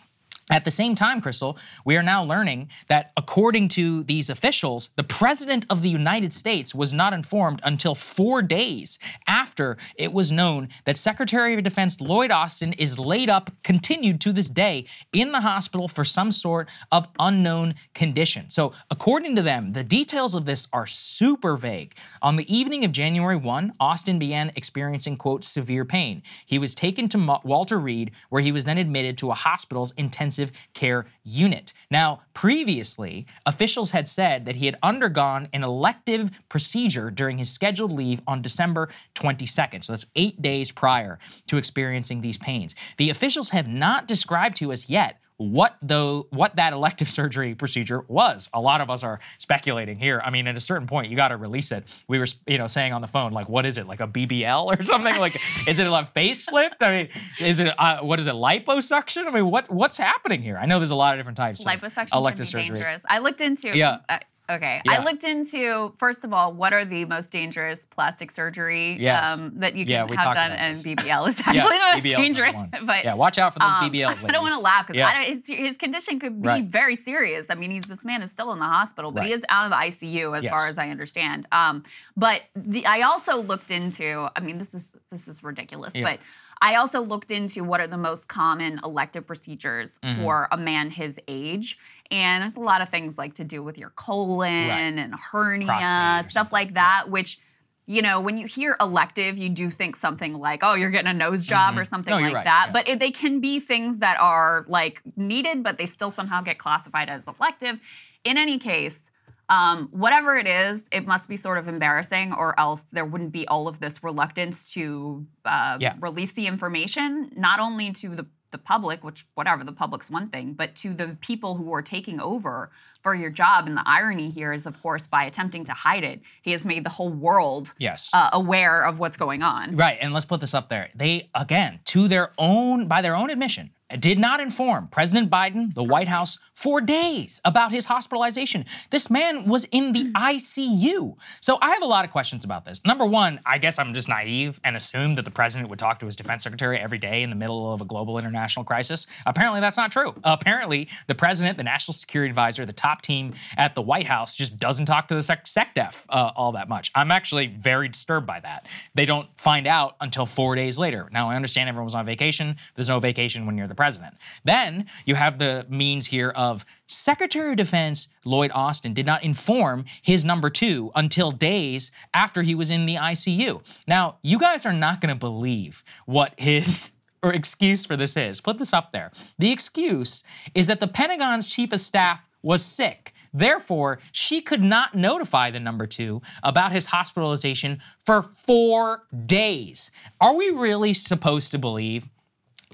Speaker 1: At the same time, Krystal, we are now learning that according to these officials, the President of the United States was not informed until four days after it was known that Secretary of Defense Lloyd Austin is laid up, continued to this day, in the hospital for some sort of unknown condition. So, according to them, the details of this are super vague. On the evening of January 1, Austin began experiencing, quote, severe pain. He was taken to Walter Reed, where he was then admitted to a hospital's intensive care unit. Now, previously, officials had said that he had undergone an elective procedure during his scheduled leave on December 22nd. So that's eight days prior to experiencing these pains. The officials have not described to us yet what though what that elective surgery procedure was. A lot of us are speculating here. I mean, at a certain point, you got to release it. We were, you know, saying on the phone, like, what is it, like a BBL or something? like, is it a facelift? I mean, is it uh, what is it, liposuction? I mean, what what's happening here? I know there's a lot of different types.
Speaker 2: Liposuction
Speaker 1: of elective surgery.
Speaker 2: dangerous. I looked into.
Speaker 1: Yeah.
Speaker 2: Uh, okay.
Speaker 1: Yeah.
Speaker 2: I looked into first of all, what are the most dangerous plastic surgery
Speaker 1: Yes.
Speaker 2: um, that you can
Speaker 1: we
Speaker 2: have done, and. BBL is
Speaker 1: Yeah,
Speaker 2: actually the most
Speaker 1: BBL is
Speaker 2: dangerous. But
Speaker 1: Yeah, watch out for those
Speaker 2: um,
Speaker 1: BBLs,
Speaker 2: I don't want to laugh because
Speaker 1: Yeah.
Speaker 2: his, his condition could be
Speaker 1: Right.
Speaker 2: very serious. I mean, he's this man is still in the hospital, but he is out of the ICU as
Speaker 1: Yes.
Speaker 2: far as I understand. Um, but the, I also looked into. I mean, this is this is ridiculous,
Speaker 1: Yeah.
Speaker 2: but. I also looked into what are the most common elective procedures
Speaker 1: Mhm.
Speaker 2: for a man his age. And there's a lot of things like to do with your colon and hernia,
Speaker 1: Prostate
Speaker 2: stuff like that, which, you know, when you hear elective, you do think something like, oh, you're getting a nose job or
Speaker 1: Mhm.
Speaker 2: something
Speaker 1: No,
Speaker 2: like
Speaker 1: right,
Speaker 2: that.
Speaker 1: yeah.
Speaker 2: But it, they can be things that are like needed, but they still somehow get classified as elective. In any case, um, whatever it is, it must be sort of embarrassing, or else there wouldn't be all of this reluctance to uh,
Speaker 1: Yeah.
Speaker 2: release the information, not only to the the public, which whatever the public's one thing, but to the people who are taking over for your job. And the irony here is, of course, by attempting to hide it, he has made the whole world
Speaker 1: Yes.
Speaker 2: uh, aware of what's going on.
Speaker 1: Right, and let's put this up there. They again, to their own by their own admission, did not inform President Biden, the White House, for days about his hospitalization. This man was in the ICU. So I have a lot of questions about this. Number one, I guess I'm just naive and assumed that the president would talk to his defense secretary every day in the middle of a global international crisis. Apparently, that's not true. Apparently, the president, the national security advisor, the top team at the White House just doesn't talk to the sec- SecDef uh, all that much. I'm actually very disturbed by that. They don't find out until four days later. Now, I understand everyone was on vacation. There's no vacation when you're the president. Then you have the means here of Secretary of Defense Lloyd Austin did not inform his number two until days after he was in the ICU. Now, you guys are not going to believe what his or excuse for this is. Put this up there. The excuse is that the Pentagon's chief of staff was sick. Therefore, she could not notify the number two about his hospitalization for four days. Are we really supposed to believe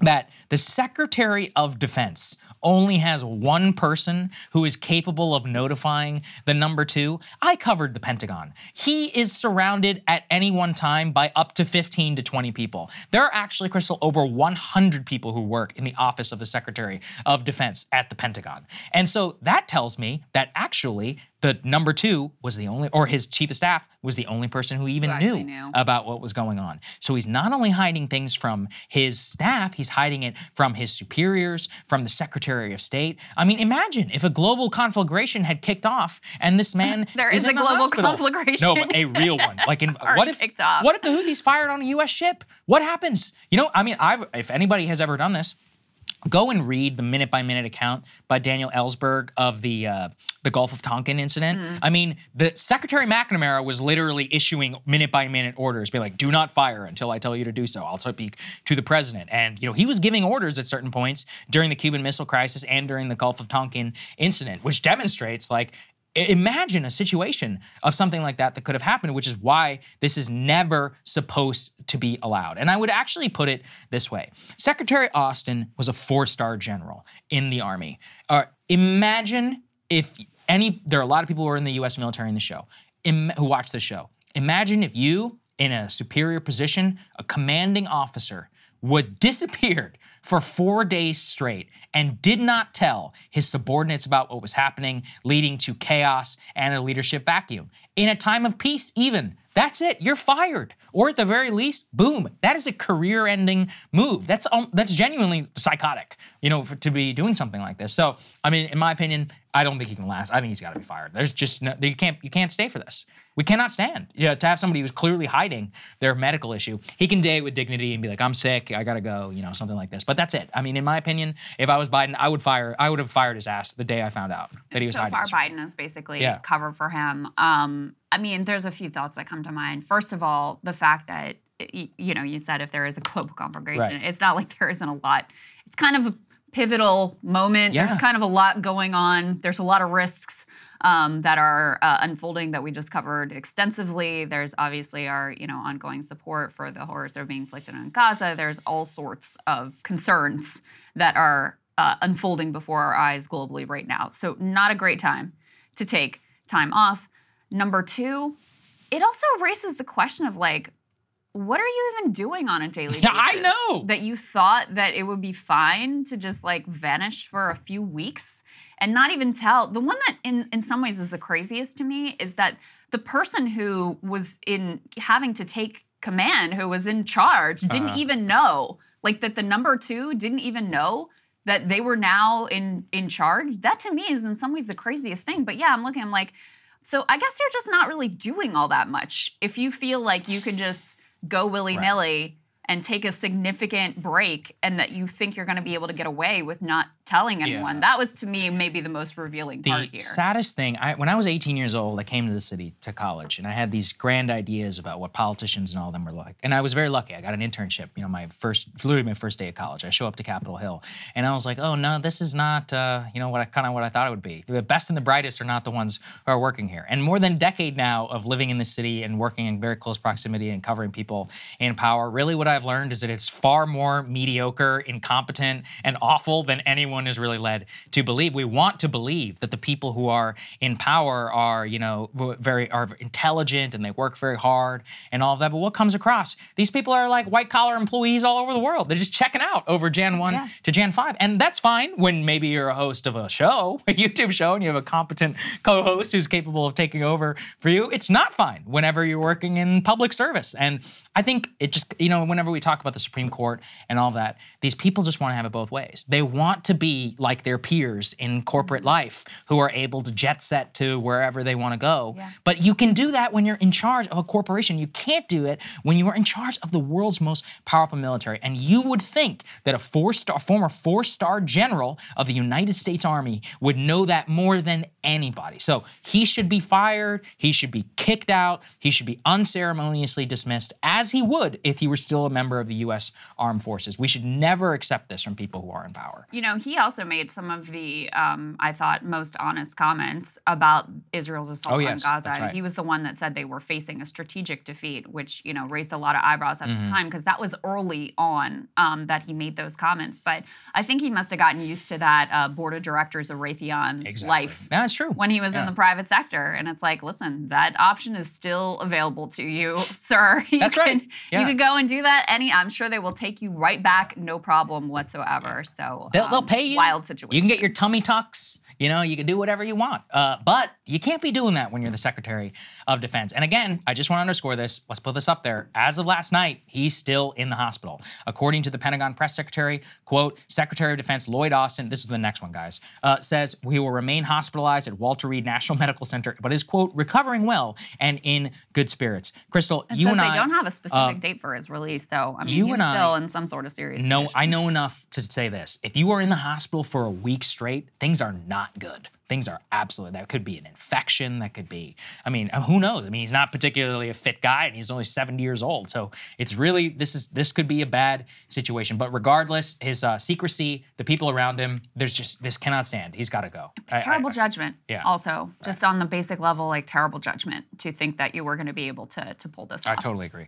Speaker 1: that the Secretary of Defense only has one person who is capable of notifying the number two. I covered the Pentagon. He is surrounded at any one time by up to 15 to 20 people. There are actually, Krystal, over 100 people who work in the office of the Secretary of Defense at the Pentagon. And so that tells me that actually the number two was the only, or his chief of staff was the only person who even
Speaker 2: Who
Speaker 1: knew,
Speaker 2: knew.
Speaker 1: about what was going on. So he's not only hiding things from his staff, he's hiding it from his superiors, from the Secretary of State. I mean, imagine if a global conflagration had kicked off and this man
Speaker 2: There
Speaker 1: is
Speaker 2: is a global
Speaker 1: hospital.
Speaker 2: conflagration.
Speaker 1: No, but a real one. Like in what if what if the Houthis fired on a U.S. ship? What happens? You know, I mean, I've if anybody has ever done this. Go and read the minute by minute account by Daniel Ellsberg of the uh, the Gulf of Tonkin incident.
Speaker 2: Mm-hmm.
Speaker 1: I mean, the Secretary McNamara was literally issuing minute by minute orders, being like, "Do not fire until I tell you to do so." I'll speak to the president, and you know he was giving orders at certain points during the Cuban Missile Crisis and during the Gulf of Tonkin incident, which demonstrates like Imagine a situation of something like that that could have happened, which is why this is never supposed to be allowed. And I would actually put it this way Secretary Austin was a four star general in the Army. Uh, imagine if any, there are a lot of people who are in the US military in the show, Im- who watch the show. Imagine if you, in a superior position, a commanding officer, would disappeared for four days straight and did not tell his subordinates about what was happening, leading to chaos and a leadership vacuum. In a time of peace, even that's it, you're fired. or at the very least, boom, that is a career-ending move. That's um, that's genuinely psychotic, you know, for, to be doing something like this. So, I mean, in my opinion, I don't think he can last. I think he's got to be fired. There's just no, you can't you can't stay for this. We cannot stand. Yeah, to have somebody who's clearly hiding their medical issue, he can day it with dignity and be like, "I'm sick, I gotta go," you know, something like this. But that's it. I mean, in my opinion, if I was Biden, I would fire. I would have fired his ass the day I found out that he was
Speaker 2: so
Speaker 1: hiding.
Speaker 2: far,
Speaker 1: this.
Speaker 2: Biden is basically
Speaker 1: Yeah.
Speaker 2: covered for him. Um, I mean, there's a few thoughts that come to mind. First of all, the fact that you know you said if there is a global conflagration,
Speaker 1: Right.
Speaker 2: it's not like there isn't a lot. It's kind of a pivotal moment.
Speaker 1: Yeah.
Speaker 2: There's kind of a lot going on. There's a lot of risks um, that are uh, unfolding that we just covered extensively. There's obviously our you know ongoing support for the horrors that are being inflicted on Gaza. There's all sorts of concerns that are uh, unfolding before our eyes globally right now. So not a great time to take time off. Number two, it also raises the question of like, what are you even doing on a daily
Speaker 1: Yeah,
Speaker 2: basis?
Speaker 1: I know.
Speaker 2: That you thought that it would be fine to just like vanish for a few weeks and not even tell. The one that in, in some ways is the craziest to me is that the person who was in having to take command, who was in charge, didn't
Speaker 1: Uh-huh.
Speaker 2: even know. Like that the number two didn't even know that they were now in in charge. That to me is in some ways the craziest thing. But yeah, I'm looking, I'm like, so I guess you're just not really doing all that much. If you feel like you can just go willy nilly and take a significant break and that you think you're going to be able to get away with not telling anyone.
Speaker 1: Yeah.
Speaker 2: That was to me maybe the most revealing
Speaker 1: the
Speaker 2: part here.
Speaker 1: The saddest thing I, when i was 18 years old i came to the city to college and i had these grand ideas about what politicians and all of them were like and i was very lucky i got an internship you know my first literally my first day of college i show up to capitol hill and i was like oh no this is not uh, you know what i kind of what i thought it would be the best and the brightest are not the ones who are working here and more than a decade now of living in the city and working in very close proximity and covering people in power really what i've learned is that it's far more mediocre incompetent and awful than anyone is really led to believe. We want to believe that the people who are in power are you know very are intelligent and they work very hard and all of that. But what comes across? These people are like white collar employees all over the world. They're just checking out over jan 1 to jan 5 and that's fine when maybe you're a host of a show a youtube show and you have a competent co-host who's capable of taking over for you. It's not fine whenever you're working in public service. And i think it just you know whenever we talk about the supreme court and all that these people just want to have it both ways. They want to be like their peers in corporate mm-hmm. life who are able to jet set to wherever they want to go but you can do that when you're in charge of a corporation. You can't do it when you are in charge of the world's most powerful military. And you would think that a four star former four star general of the united states army would know that more than anybody. So he should be fired he should be kicked out he should be unceremoniously dismissed as he would if he were still a member of the u.s armed forces we should never accept this from people who are in power
Speaker 2: You know, he also made some of the, um, I thought, most honest comments about Israel's assault
Speaker 1: Oh,
Speaker 2: on Gaza.
Speaker 1: right.
Speaker 2: He was the one that said they were facing a strategic defeat, which, you know, raised a lot of eyebrows at the
Speaker 1: Mhm.
Speaker 2: time because that was early on um, that he made those comments. But I think he must have gotten used to that uh, board of directors of Raytheon life.
Speaker 1: That's true.
Speaker 2: When he was in the private sector. And it's like, listen, that option is still available to you, sir. You
Speaker 1: That's right. Yeah.
Speaker 2: You can go and do that. Any, I'm sure they will take you right back, no problem whatsoever. So
Speaker 1: They'll, they'll
Speaker 2: um,
Speaker 1: pay you.
Speaker 2: Wild situation.
Speaker 1: You can get your tummy tucks. You know, you can do whatever you want. Uh, but you can't be doing that when you're the Secretary of Defense. And again, I just want to underscore this. Let's put this up there. As of last night, he's still in the hospital. According to the Pentagon press secretary, quote, Secretary of Defense Lloyd Austin, this is the next one, guys, uh, says he will remain hospitalized at Walter Reed National Medical Center, but is, quote, recovering well and in good spirits. Krystal,
Speaker 2: It
Speaker 1: you and
Speaker 2: they
Speaker 1: I.
Speaker 2: don't have a specific
Speaker 1: uh,
Speaker 2: date for his release, so I mean,
Speaker 1: you
Speaker 2: he's
Speaker 1: and I
Speaker 2: still in some sort of serious.
Speaker 1: no. I know enough to say this. If you are in the hospital for a week straight, things are not good. Things are absolutely, that could be an infection. That could be, I mean, who knows? I mean, he's not particularly a fit guy and he's only 70 years old. So it's really, this is, this could be a bad situation. But regardless, his uh, secrecy, the people around him, there's just, this cannot stand. He's got to go. I- I-
Speaker 2: terrible judgment.
Speaker 1: yeah.
Speaker 2: Also, just on the basic level, like terrible judgment to think that you were going to be able to to pull this
Speaker 1: I totally agree.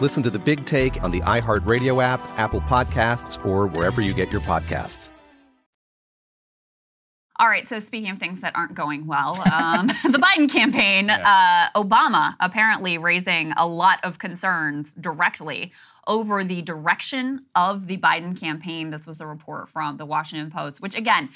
Speaker 5: Listen to the big take on the iHeartRadio app, Apple Podcasts, or wherever you get your podcasts.
Speaker 2: All right, so speaking of things that aren't going well, um, the Biden campaign, uh, Obama apparently raising a lot of concerns directly over the direction of the Biden campaign. This was a report from the Washington Post, which again,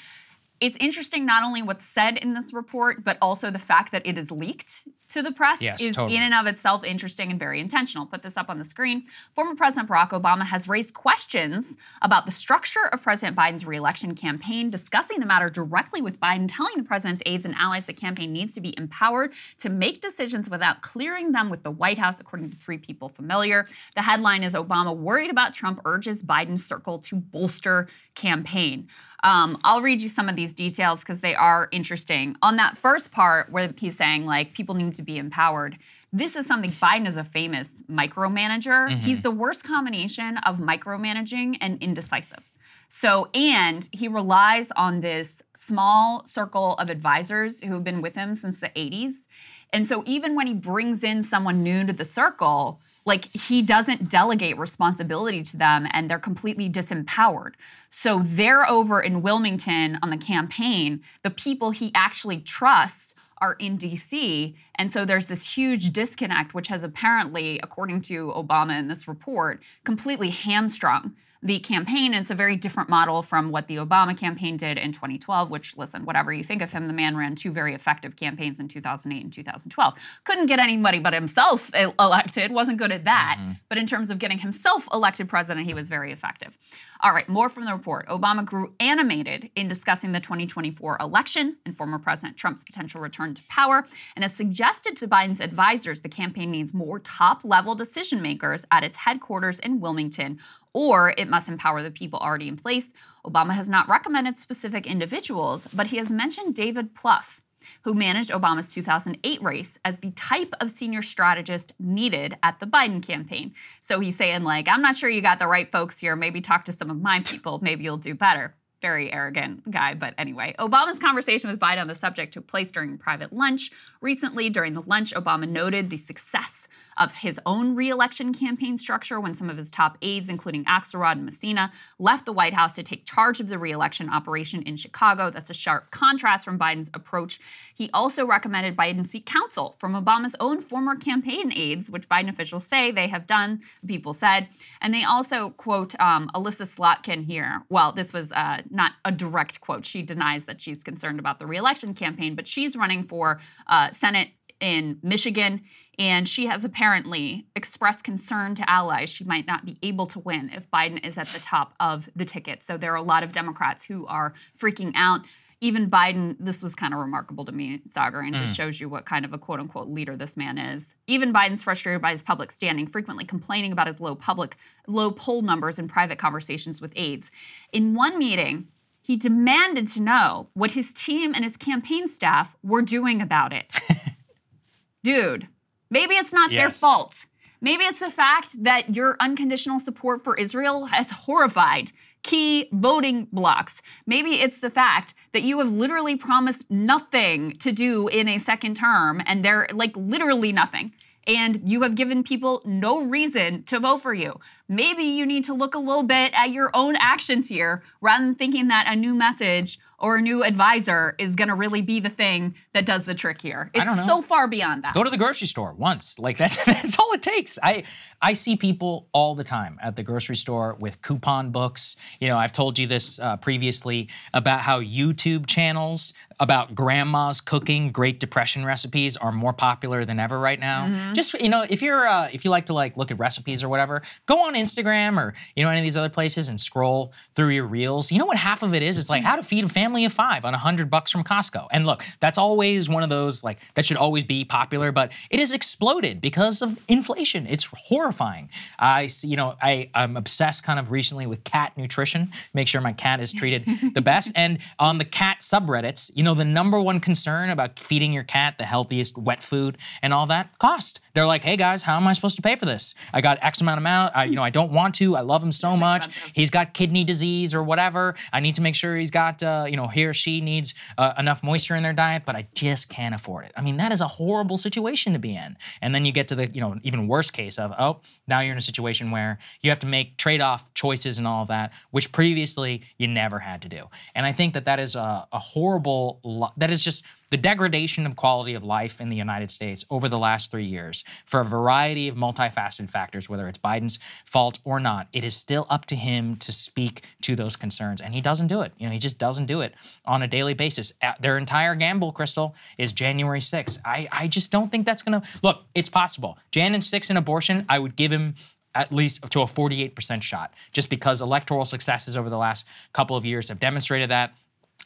Speaker 2: it's interesting not only what's said in this report, but also the fact that it is leaked to the press
Speaker 1: Yes,
Speaker 2: is
Speaker 1: totally.
Speaker 2: in and of itself interesting and very intentional. Put this up on the screen. Former President Barack Obama has raised questions about the structure of President Biden's reelection campaign, discussing the matter directly with Biden, telling the president's aides and allies the campaign needs to be empowered to make decisions without clearing them with the White House, according to three people familiar. The headline is Obama worried about Trump urges Biden's circle to bolster campaign. Um, I'll read you some of these details because they are interesting. On that first part, where he's saying like people need to be empowered, this is something Biden is a famous micromanager.
Speaker 1: Mhm.
Speaker 2: He's the worst combination of micromanaging and indecisive. So, and he relies on this small circle of advisors who have been with him since the 80s. And so, even when he brings in someone new to the circle, like he doesn't delegate responsibility to them and they're completely disempowered. So, they're over in Wilmington on the campaign. The people he actually trusts are in DC. And so there's this huge disconnect, which has apparently, according to Obama in this report, completely hamstrung the campaign. And it's a very different model from what the Obama campaign did in 2012, which, listen, whatever you think of him, the man ran two very effective campaigns in 2008 and 2012. Couldn't get anybody but himself elected, wasn't good at that. Mm-hmm. But in terms of getting himself elected president, he was very effective. All right, more from the report. Obama grew animated in discussing the 2024 election and former President Trump's potential return to power and has suggested to Biden's advisors the campaign needs more top level decision makers at its headquarters in Wilmington, or it must empower the people already in place. Obama has not recommended specific individuals, but he has mentioned David Plouffe who managed Obama's 2008 race as the type of senior strategist needed at the Biden campaign. So he's saying, like, I'm not sure you got the right folks here. Maybe talk to some of my people. Maybe you'll do better. very arrogant guy. But anyway, Obama's conversation with Biden on the subject took place during a private lunch. Recently, during the lunch, Obama noted the success of his own reelection campaign structure when some of his top aides, including Axelrod and Messina, left the White House to take charge of the reelection operation in Chicago. That's a sharp contrast from Biden's approach. He also recommended Biden seek counsel from Obama's own former campaign aides, which Biden officials say they have done, people said. And they also quote um, Elissa Slotkin here. Well, this was uh, not a direct quote. She denies that she's concerned about the reelection campaign, but she's running for uh, Senate in Michigan, and she has apparently expressed concern to allies she might not be able to win if Biden is at the top of the ticket. So there are a lot of Democrats who are freaking out. Even Biden, this was kind of remarkable to me, Saagar, and just
Speaker 1: Mm.
Speaker 2: shows you what kind of a quote unquote leader this man is. Even Biden's frustrated by his public standing, frequently complaining about his low public, low poll numbers in private conversations with aides. In one meeting, he demanded to know what his team and his campaign staff were doing about it. Dude, maybe it's not their fault. Maybe it's the fact that your unconditional support for Israel has horrified key voting blocks. Maybe it's the fact that you have literally promised nothing to do in a second term and they're like literally nothing. And you have given people no reason to vote for you. Maybe you need to look a little bit at your own actions here rather than thinking that a new message or a new advisor is going to really be the thing that does the trick here. It's so far beyond that.
Speaker 1: Go to the grocery store once. Like that's that's all it takes. I I see people all the time at the grocery store with coupon books. You know, I've told you this uh, previously about how YouTube channels about grandma's cooking Great Depression recipes are more popular than ever right now.
Speaker 6: Mhm.
Speaker 1: Just you know, if you're uh, if you like to like look at recipes or whatever, go on Instagram or you know any of these other places and scroll through your reels. You know what half of it is? It's like how to feed a family of five on a hundred bucks from Costco. And look, that's always one of those like that should always be popular, but it has exploded because of inflation. It's horrifying. I see, you know, I I'm obsessed kind of recently with cat nutrition. Make sure my cat is treated the best. And on the cat subreddits, you know, the number one concern about feeding your cat the healthiest wet food and all that cost. They're like, hey guys, how am I supposed to pay for this? I got X amount of amount. I, you know, I don't want to. I love him so much. He's got kidney disease or whatever. I need to make sure he's got, uh, you know, he or she needs uh, enough moisture in their diet, but I just can't afford it. I mean, that is a horrible situation to be in. And then you get to the, you know, even worse case of, oh, now you're in a situation where you have to make trade-off choices and all of that, which previously you never had to do. And I think that that is a, a horrible, that is just the degradation of quality of life in the United States over the last three years for a variety of multifaceted factors, whether it's Biden's fault or not, it is still up to him to speak to those concerns. And he doesn't do it. You know, he just doesn't do it on a daily basis. Their entire gamble, Krystal, is January 6th. I, I just don't think that's going to look, it's possible. Jan and 6 in abortion, I would give him at least to a 48% shot, just because electoral successes over the last couple of years have demonstrated that.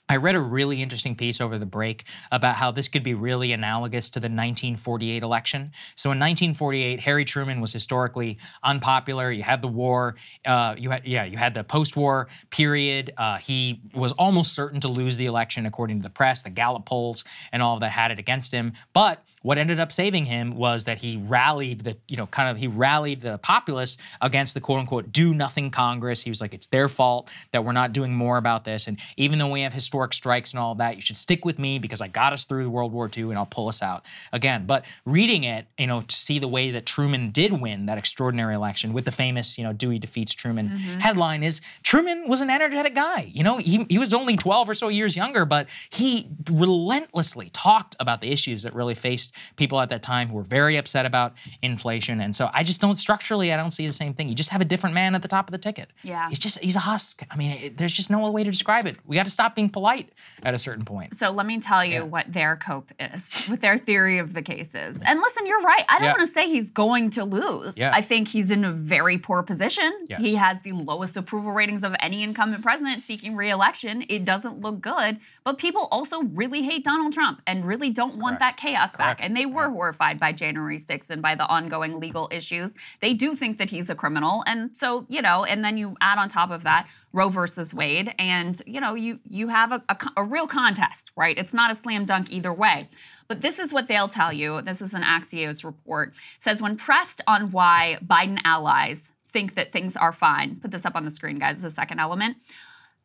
Speaker 1: I read a really interesting piece over the break about how this could be really analogous to the 1948 election. So in 1948, Harry Truman was historically unpopular. You had the war. Uh, you had yeah, you had the post-war period. Uh, he was almost certain to lose the election, according to the press. The Gallup polls and all of that had it against him. But what ended up saving him was that he rallied the, you know, kind of he rallied the populace against the quote unquote do nothing Congress. He was like, it's their fault that we're not doing more about this. And even though we have historic strikes and all of that, you should stick with me because I got us through World War II and I'll pull us out again. But reading it, you know, to see the way that Truman did win that extraordinary election with the famous, you know, Dewey defeats Truman
Speaker 6: Mhm.
Speaker 1: headline is Truman was an energetic guy. You know, he, he was only 12 or so years younger, but he relentlessly talked about the issues that really faced people at that time who were very upset about inflation. And so I just don't structurally, I don't see the same thing. You just have a different man at the top of the ticket.
Speaker 2: Yeah.
Speaker 1: He's just, he's a husk. I mean, it, there's just no other way to describe it. We got to stop being polite at a certain point.
Speaker 2: So let me tell you what their cope is with their theory of the cases. And listen, you're right. I don't
Speaker 1: Yeah.
Speaker 2: want to say he's going to lose.
Speaker 1: Yeah.
Speaker 2: I think he's in a very poor position.
Speaker 1: Yes.
Speaker 2: He has the lowest approval ratings of any incumbent president seeking reelection. It doesn't look good. But people also really hate Donald Trump and really don't want that chaos back. And they were horrified by January 6th and by the ongoing legal issues. They do think that he's a criminal. And so, you know, and then you add on top of that Roe versus Wade, and you know, you you have a, a, a real contest, right? It's not a slam dunk either way. But this is what they'll tell you. This is an Axios report. It says when pressed on why Biden allies think that things are fine, put this up on the screen, guys, the second element.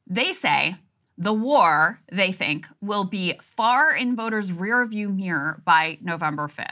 Speaker 2: They say the war, they think, will be far in voters' rearview mirror by November 5th.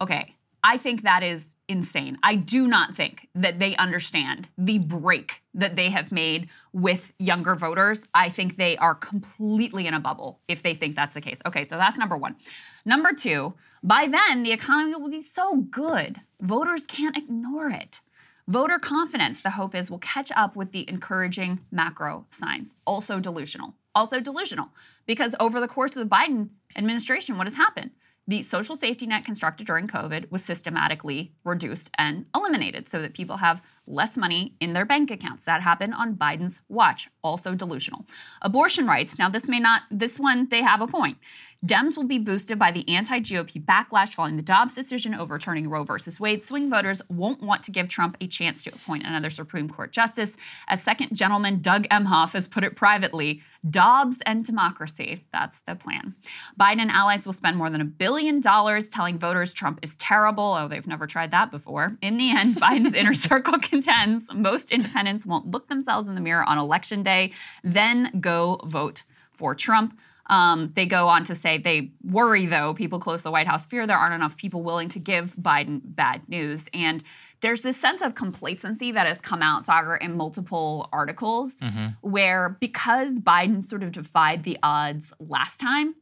Speaker 2: Okay, I think that is insane. I do not think that they understand the break that they have made with younger voters. I think they are completely in a bubble if they think that's the case. Okay, so that's number one. Number two, by then, the economy will be so good, voters can't ignore it. Voter confidence, the hope is, will catch up with the encouraging macro signs. Also delusional. Also delusional. Because over the course of the Biden administration, what has happened? the social safety net constructed during COVID was systematically reduced and eliminated so that people have less money in their bank accounts. That happened on Biden's watch, also delusional. Abortion rights, now this may not, this one, they have a point. Dems will be boosted by the anti GOP backlash following the Dobbs decision overturning Roe versus Wade. Swing voters won't want to give Trump a chance to appoint another Supreme Court justice. As second gentleman Doug Emhoff has put it privately, Dobbs and democracy. That's the plan. Biden and allies will spend more than a billion dollars telling voters Trump is terrible. Oh, they've never tried that before. In the end, Biden's inner circle contends. Most independents won't look themselves in the mirror on election day, then go vote for Trump. Um, they go on to say they worry, though, people close to the White House fear there aren't enough people willing to give Biden bad news. And there's this sense of complacency that has come out, Saagar, in multiple articles, mm-hmm. where because Biden sort of defied the odds last time,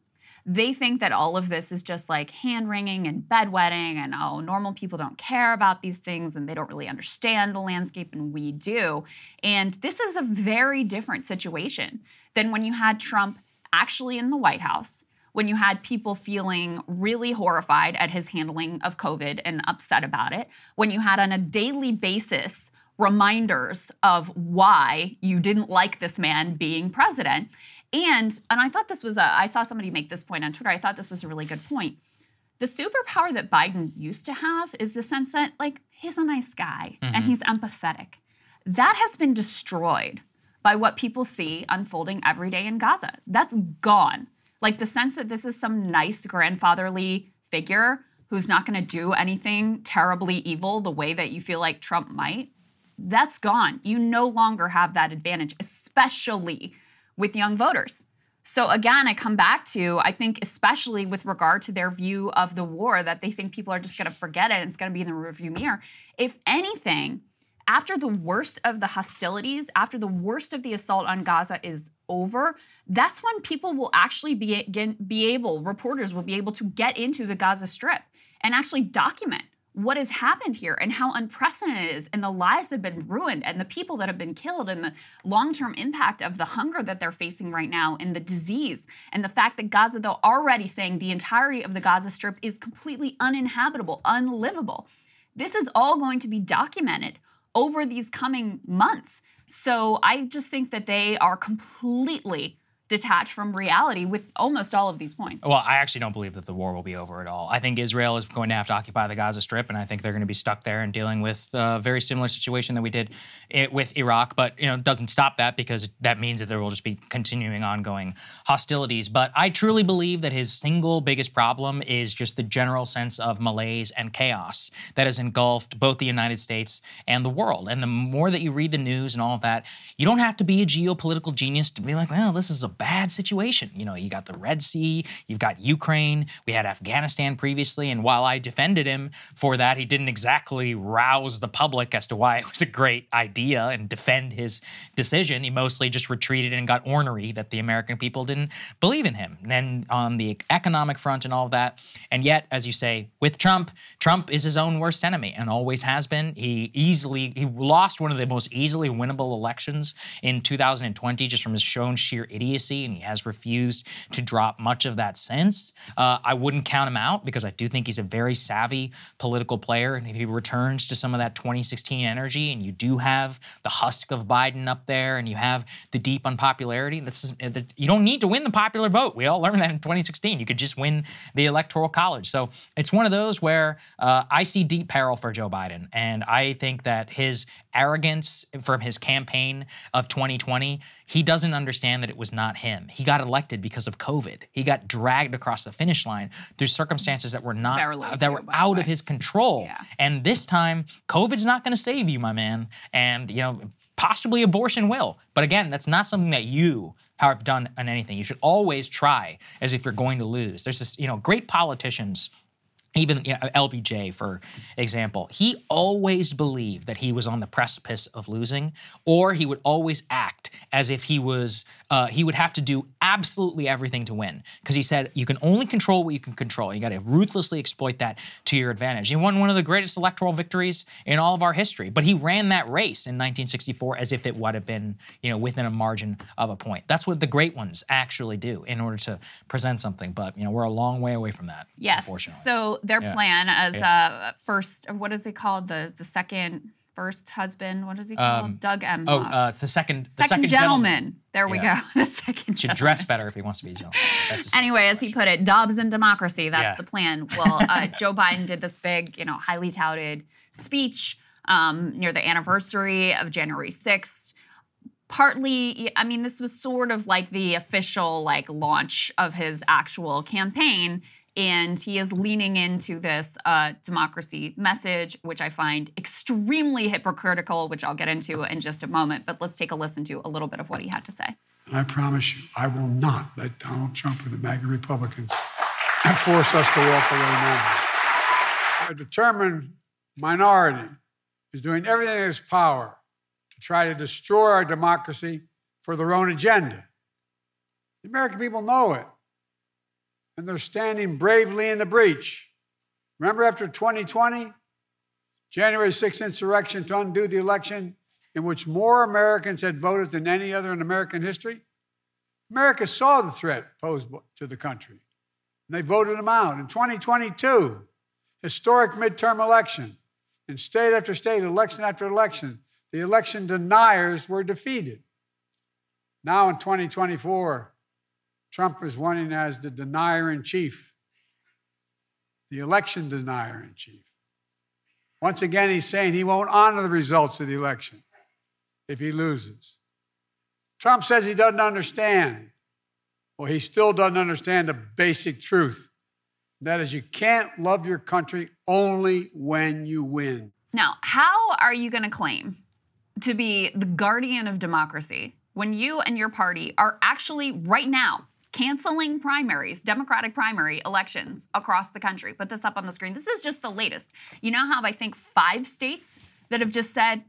Speaker 2: they think that all of this is just like hand wringing and bedwetting, and oh, normal people don't care about these things and they don't really understand the landscape, and we do. And this is a very different situation than when you had Trump actually in the White House when you had people feeling really horrified at his handling of COVID and upset about it, when you had on a daily basis reminders of why you didn't like this man being president. And and I thought this was a I saw somebody make this point on Twitter. I thought this was a really good point. The superpower that Biden used to have is the sense that like he's a nice guy mm-hmm. and he's empathetic. That has been destroyed by what people see unfolding every day in Gaza. That's gone. Like the sense that this is some nice grandfatherly figure who's not going to do anything terribly evil the way that you feel like Trump might, that's gone. You no longer have that advantage, especially with young voters. So again, I come back to I think especially with regard to their view of the war that they think people are just going to forget it and it's going to be in the rearview mirror. If anything, after the worst of the hostilities, after the worst of the assault on Gaza is over, that's when people will actually be, be able, reporters will be able to get into the Gaza Strip and actually document what has happened here and how unprecedented it is and the lives that have been ruined and the people that have been killed and the long-term impact of the hunger that they're facing right now and the disease and the fact that Gaza though already saying the entirety of the Gaza strip is completely uninhabitable, unlivable. This is all going to be documented over these coming months. So I just think that they are completely detached from reality with almost all of these points.
Speaker 1: Well, I actually don't believe that the war will be over at all. I think Israel is going to have to occupy the Gaza Strip, and I think they're going to be stuck there and dealing with a very similar situation that we did with Iraq. But you know, it doesn't stop that because that means that there will just be continuing ongoing hostilities. But I truly believe that his single biggest problem is just the general sense of malaise and chaos that has engulfed both the United States and the world. And the more that you read the news and all of that, you don't have to be a geopolitical genius to be like, well, this is a bad situation. You know, you got the Red Sea, you've got Ukraine, we had Afghanistan previously, and while I defended him for that, he didn't exactly rouse the public as to why it was a great idea and defend his decision. He mostly just retreated and got ornery that the American people didn't believe in him. And then on the economic front and all of that, and yet, as you say, with Trump, Trump is his own worst enemy and always has been. He easily he lost one of the most easily winnable elections in 2020 just from his shown sheer idiocy and he has refused to drop much of that since. Uh, I wouldn't count him out because I do think he's a very savvy political player. And if he returns to some of that 2016 energy, and you do have the husk of Biden up there, and you have the deep unpopularity, that's you don't need to win the popular vote. We all learned that in 2016. You could just win the electoral college. So it's one of those where uh, I see deep peril for Joe Biden, and I think that his arrogance from his campaign of 2020 he doesn't understand that it was not him. He got elected because of COVID. He got dragged across the finish line through circumstances that were not that were out of his control. Yeah. And this time, COVID's not going to save you, my man. And you know, possibly abortion will. But again, that's not something that you have done on anything. You should always try as if you're going to lose. There's this, you know, great politicians even you know, LBJ, for example, he always believed that he was on the precipice of losing, or he would always act as if he was, uh, he would have to do absolutely everything to win. Because he said, you can only control what you can control. You got to ruthlessly exploit that to your advantage. He won one of the greatest electoral victories in all of our history, but he ran that race in 1964 as if it would have been, you know, within a margin of a point. That's what the great ones actually do in order to present something. But, you know, we're a long way away from that.
Speaker 2: Yes.
Speaker 1: Unfortunately.
Speaker 2: So their
Speaker 1: Yeah.
Speaker 2: plan as
Speaker 1: Yeah.
Speaker 2: uh, first, what is it called? The the second first husband. What is he called?
Speaker 1: Um,
Speaker 2: Doug M.
Speaker 1: Oh, uh, it's the second, the
Speaker 2: second,
Speaker 1: second
Speaker 2: gentleman. There we
Speaker 1: Yeah.
Speaker 2: go. the second
Speaker 1: Should dress better if he wants to be a gentleman.
Speaker 2: Anyway, as he put it, Dobbs and democracy. That's
Speaker 1: Yeah.
Speaker 2: the plan. Well, uh, Joe Biden did this big, you know, highly touted speech um, near the anniversary of January 6th. Partly, I mean, this was sort of like the official like launch of his actual campaign. And he is leaning into this uh, democracy message, which I find extremely hypocritical, which I'll get into in just a moment. But let's take a listen to a little bit of what he had to say.
Speaker 6: And I promise you, I will not let Donald Trump and the MAGA Republicans force us to walk away now. A determined minority is doing everything in its power to try to destroy our democracy for their own agenda. The American people know it, and they're standing bravely in the breach. Remember after 2020, January 6th insurrection to undo the election in which more Americans had voted than any other in American history? America saw the threat posed to the country, and they voted them out. In 2022, historic midterm election, in state after state, election after election, the election deniers were defeated. Now in 2024, Trump is running as the denier in chief, the election denier in chief. Once again, he's saying he won't honor the results of the election if he loses. Trump says he doesn't understand. Well, he still doesn't understand the basic truth. That is, you can't love your country only when you win.
Speaker 2: Now, how are you going to claim to be the guardian of democracy when you and your party are actually right now canceling primaries, Democratic primary elections across the country? Put this up on the screen. This is just the latest. You now have, I think, five states that have just said,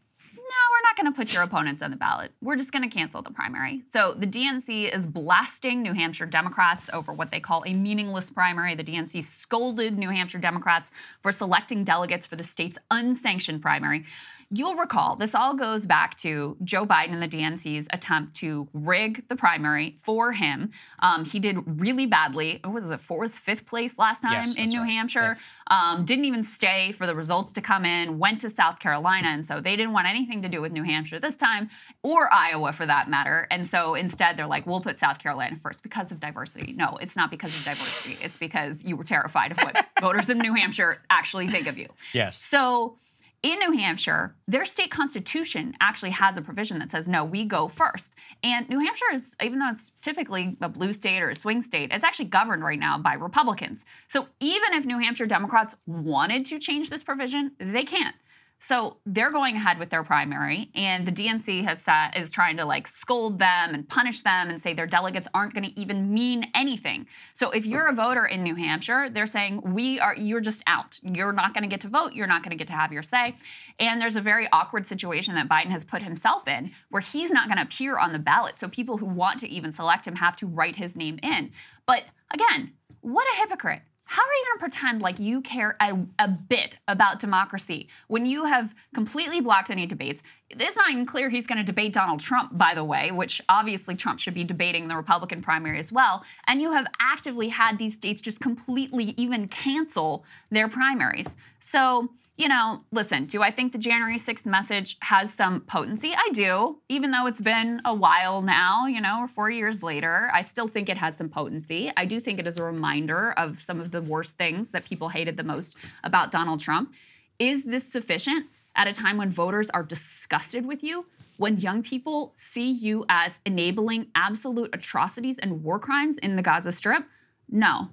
Speaker 2: no, we're not going to put your opponents on the ballot. We're just going to cancel the primary. So the DNC is blasting New Hampshire Democrats over what they call a meaningless primary. The DNC scolded New Hampshire Democrats for selecting delegates for the state's unsanctioned primary. You'll recall this all goes back to Joe Biden and the DNC's attempt to rig the primary for him. Um, he did really badly. What was it, fourth, fifth place last time
Speaker 1: Yes,
Speaker 2: in New
Speaker 1: right.
Speaker 2: Hampshire? Um, didn't even stay for the results to come in, went to South Carolina. And so they didn't want anything to do with New Hampshire this time, or Iowa for that matter. And so instead, they're like, we'll put South Carolina first because of diversity. No, it's not because of diversity. It's because you were terrified of what voters in New Hampshire actually think of you.
Speaker 1: Yes.
Speaker 2: So in New Hampshire, their state constitution actually has a provision that says, no, we go first. And New Hampshire is, even though it's typically a blue state or a swing state, it's actually governed right now by Republicans. So even if New Hampshire Democrats wanted to change this provision, they can't. So they're going ahead with their primary, and the DNC has is trying to like scold them and punish them and say their delegates aren't going to even mean anything. So if you're a voter in New Hampshire, they're saying we are you're just out. You're not going to get to vote. You're not going to get to have your say. And there's a very awkward situation that Biden has put himself in, where he's not going to appear on the ballot. So people who want to even select him have to write his name in. But again, what a hypocrite. How are you going to pretend like you care a, a bit about democracy when you have completely blocked any debates? It's not even clear he's going to debate Donald Trump, by the way, which obviously Trump should be debating the Republican primary as well. And you have actively had these states just completely even cancel their primaries. So, you know, listen, do I think the January 6th message has some potency? I do. Even though it's been a while now, you know, or four years later, I still think it has some potency. I do think it is a reminder of some of the worst things that people hated the most about Donald Trump. Is this sufficient at a time when voters are disgusted with you? When young people see you as enabling absolute atrocities and war crimes in the Gaza Strip? No,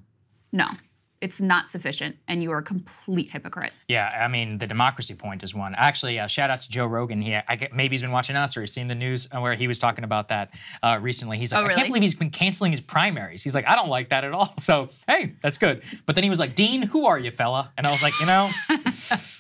Speaker 2: no. It's not sufficient, and you are a complete hypocrite.
Speaker 1: Yeah, I mean, the democracy point is one. Actually, uh, shout out to Joe Rogan. He, I get, maybe he's been watching us or he's seen the news where he was talking about that uh, recently. He's like,
Speaker 2: Oh,
Speaker 1: I
Speaker 2: really?
Speaker 1: can't believe he's been canceling his primaries. He's like, I don't like that at all. So, hey, that's good. But then he was like, Dean, who are you, fella? And I was like, you know,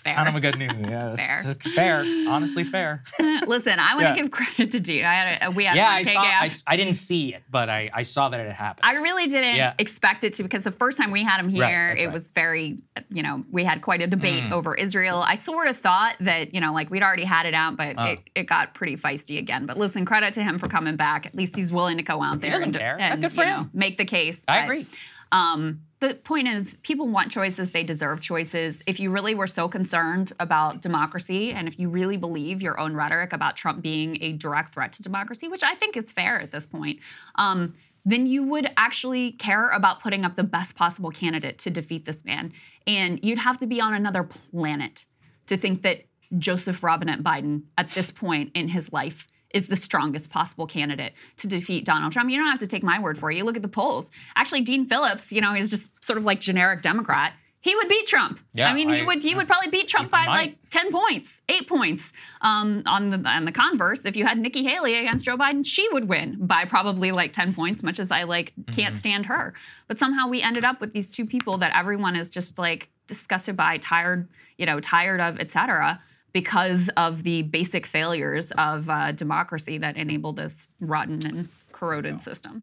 Speaker 1: kind of a good news. Yeah,
Speaker 2: Fair.
Speaker 1: fair. Honestly, fair.
Speaker 2: Listen, I want to
Speaker 1: Yeah.
Speaker 2: give credit to Dean. I had a, we had
Speaker 1: yeah, I saw. I, I didn't see it, but I, I saw that it had happened.
Speaker 2: I really didn't
Speaker 1: Yeah.
Speaker 2: expect it to because the first time we had him
Speaker 1: Right, that's
Speaker 2: it
Speaker 1: right.
Speaker 2: was very, you know, we had quite a debate
Speaker 1: Mm.
Speaker 2: over Israel. I sort of thought that, you know, like we'd already had it out, but
Speaker 1: Oh.
Speaker 2: it, it got pretty feisty again. But listen, credit to him for coming back. At least he's willing to go out
Speaker 1: He
Speaker 2: there
Speaker 1: doesn't
Speaker 2: and,
Speaker 1: care.
Speaker 2: and, you know, make the case.
Speaker 1: I
Speaker 2: But,
Speaker 1: agree.
Speaker 2: Um, the point is, people want choices. They deserve choices. If you really were so concerned about democracy, and if you really believe your own rhetoric about Trump being a direct threat to democracy, which I think is fair at this point, um, then you would actually care about putting up the best possible candidate to defeat this man. And you'd have to be on another planet to think that Joseph Robinette Biden, at this point in his life, is the strongest possible candidate to defeat Donald Trump. You don't have to take my word for it. You look at the polls. Actually, Dean Phillips, you know, he's just sort of like generic Democrat. He would beat Trump.
Speaker 1: Yeah,
Speaker 2: I mean, he
Speaker 1: I-
Speaker 2: would he would probably beat Trump by
Speaker 1: might.
Speaker 2: like ten points, eight points. Um, on the on the converse, if you had Nikki Haley against Joe Biden, she would win by probably like ten points. Much as I like can't
Speaker 1: Mm-hmm.
Speaker 2: stand her, but somehow we ended up with these two people that everyone is just like disgusted by, tired, you know, tired of, et cetera, because of the basic failures of uh, democracy that enabled this rotten and corroded system.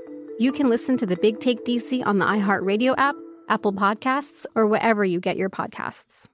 Speaker 7: you can listen to the Big Take DC on the iHeartRadio app, Apple Podcasts, or wherever you get your podcasts.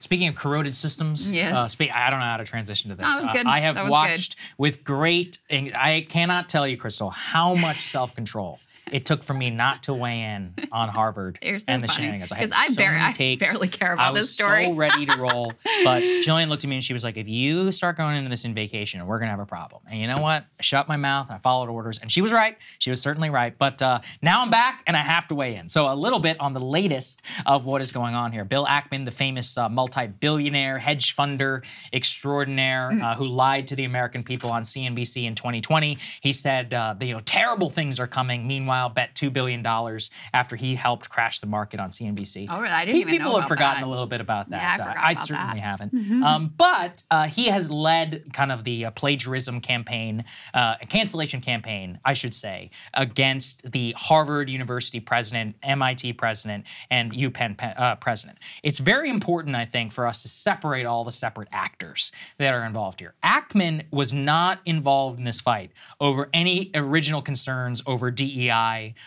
Speaker 1: Speaking of corroded systems,
Speaker 2: Yes.
Speaker 1: uh, spe- I don't know how to transition to this.
Speaker 2: That was
Speaker 1: Uh. I have
Speaker 2: That was
Speaker 1: watched with great, I cannot tell you, Krystal, how much self control it took for me not to weigh in on Harvard
Speaker 2: so
Speaker 1: and the
Speaker 2: funny.
Speaker 1: shenanigans. I had
Speaker 2: I
Speaker 1: so
Speaker 2: bar-
Speaker 1: many
Speaker 2: I barely care about this story.
Speaker 1: I was
Speaker 2: this story.
Speaker 1: so ready to roll, but Jillian looked at me and she was like, "If you start going into this in vacation, we're gonna have a problem." And you know what? I shut my mouth and I followed orders, and she was right. She was certainly right. But uh, now I'm back and I have to weigh in. So a little bit on the latest of what is going on here. Bill Ackman, the famous uh, multi-billionaire hedge funder extraordinaire
Speaker 2: Mm.
Speaker 1: uh, who lied to the American people on CNBC in 2020. He said, uh, you know, terrible things are coming. Meanwhile, bet two billion dollars after he helped crash the market on CNBC.
Speaker 2: Oh, really? I didn't
Speaker 1: Pe-
Speaker 2: even
Speaker 1: People
Speaker 2: know
Speaker 1: have forgotten
Speaker 2: that.
Speaker 1: a little bit about that.
Speaker 2: Yeah, I
Speaker 1: I
Speaker 2: about
Speaker 1: certainly
Speaker 2: that.
Speaker 1: haven't.
Speaker 2: Mhm.
Speaker 1: Um, but uh, he has led kind of the uh, plagiarism campaign, uh, cancellation campaign, I should say, against the Harvard University president, MIT president, and UPenn pe- uh, president. It's very important, I think, for us to separate all the separate actors that are involved here. Ackman was not involved in this fight over any original concerns over DEI,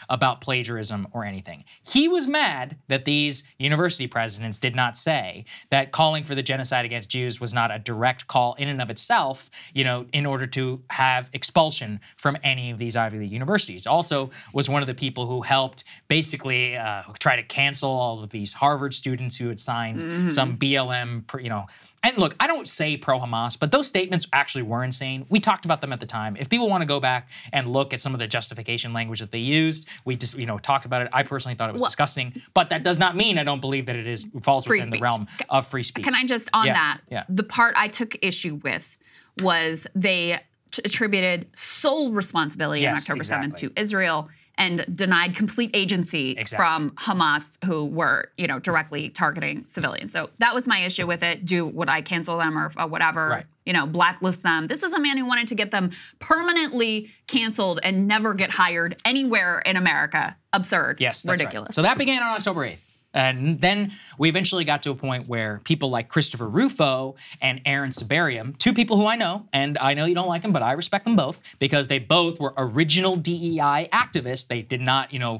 Speaker 1: about plagiarism, or anything. He was mad that these university presidents did not say that calling for the genocide against Jews was not a direct call in and of itself, you know, in order to have expulsion from any of these Ivy League universities. Also, was one of the people who helped basically uh, try to cancel all of these Harvard students who had signed
Speaker 2: Mhm.
Speaker 1: some BLM, you know. And look, I don't say pro Hamas, but those statements actually were insane. We talked about them at the time. If people want to go back and look at some of the justification language that they used, we just, you know, talked about it. I personally thought it was
Speaker 2: Well-
Speaker 1: disgusting, but that does not mean I don't believe that it is falls within
Speaker 2: speech.
Speaker 1: the realm of free speech.
Speaker 2: Can I just on
Speaker 1: Yeah,
Speaker 2: that?
Speaker 1: Yeah.
Speaker 2: The part I took issue with was they t- attributed sole responsibility on
Speaker 1: Yes,
Speaker 2: October
Speaker 1: exactly.
Speaker 2: 7th to Israel and denied complete agency
Speaker 1: Exactly.
Speaker 2: from Hamas, who were you know directly targeting civilians. So that was my issue with it. Do would I cancel them or, or whatever?
Speaker 1: Right.
Speaker 2: You know, blacklist them. This is a man who wanted to get them permanently canceled and never get hired anywhere in America. Absurd.
Speaker 1: Yes, that's right.
Speaker 2: ridiculous.
Speaker 1: So that began on October 8th. And then we eventually got to a point where people like Christopher Rufo and Aaron Sibarium, two people who I know, and I know you don't like them, but I respect them both because they both were original DEI activists. They did not, you know,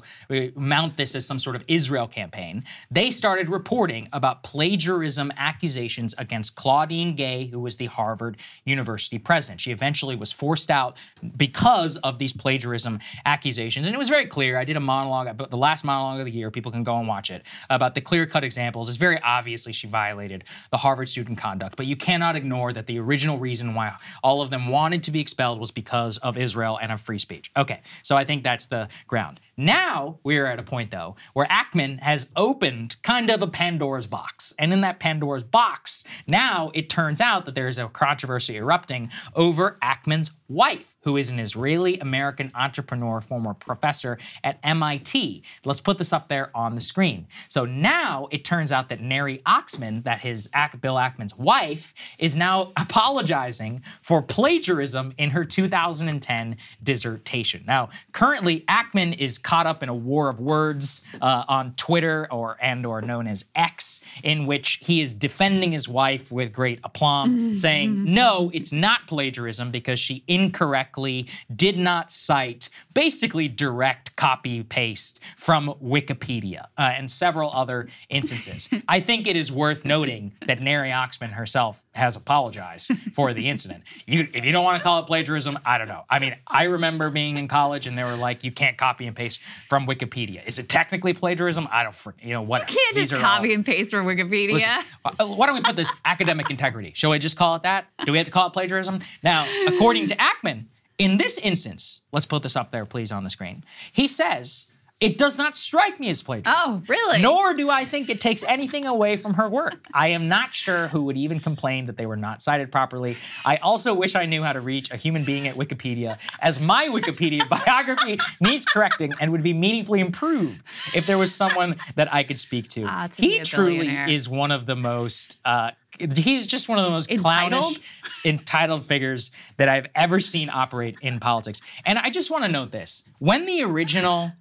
Speaker 1: mount this as some sort of Israel campaign. They started reporting about plagiarism accusations against Claudine Gay, who was the Harvard University president. She eventually was forced out because of these plagiarism accusations. And it was very clear. I did a monologue, the last monologue of the year. People can go and watch it about the clear cut examples. is very obviously she violated the Harvard student conduct. But you cannot ignore that the original reason why all of them wanted to be expelled was because of Israel and of free speech. Okay, so I think that's the ground. Now we are at a point, though, where Ackman has opened kind of a Pandora's box. And in that Pandora's box, now it turns out that there is a controversy erupting over Ackman's wife, who is an Israeli American entrepreneur, former professor at MIT. Let's put this up there on the screen. So now it turns out that Neri Oxman, that his Bill Ackman's wife, is now apologizing for plagiarism in her 2010 dissertation. Now, currently, Ackman is caught up in a war of words uh, on Twitter or and or known as X, in which he is defending his wife with great aplomb, saying, no, it's not plagiarism because she incorrectly did not cite basically direct copy paste from Wikipedia uh, and several other instances. I think it is worth noting that Neri Oxman herself has apologized for the incident. You, if you don't want to call it plagiarism, I don't know. I mean, I remember being in college and they were like, you can't copy and paste from Wikipedia. Is it technically plagiarism? I don't, you know, whatever.
Speaker 2: Can't
Speaker 1: These
Speaker 2: just
Speaker 1: are all-
Speaker 2: copy and paste from Wikipedia.
Speaker 1: Listen, uh, why don't we put this academic integrity? Shall we just call it that? Do we have to call it plagiarism? Now, according to Ackman, in this instance, let's put this up there, please, on the screen. He says, it does not strike me as plagiarism.
Speaker 2: Oh, really?
Speaker 1: Nor do I think it takes anything away from her work. I am not sure who would even complain that they were not cited properly. I also wish I knew how to reach a human being at Wikipedia, as my Wikipedia biography needs correcting and would be meaningfully improved if there was someone that I could speak to.
Speaker 2: Ah, to
Speaker 1: he truly is one of the most. Uh, he's just one of the most
Speaker 2: Entitled?
Speaker 1: clownish, entitled figures that I've ever seen operate in politics. And I just want to note this: when the original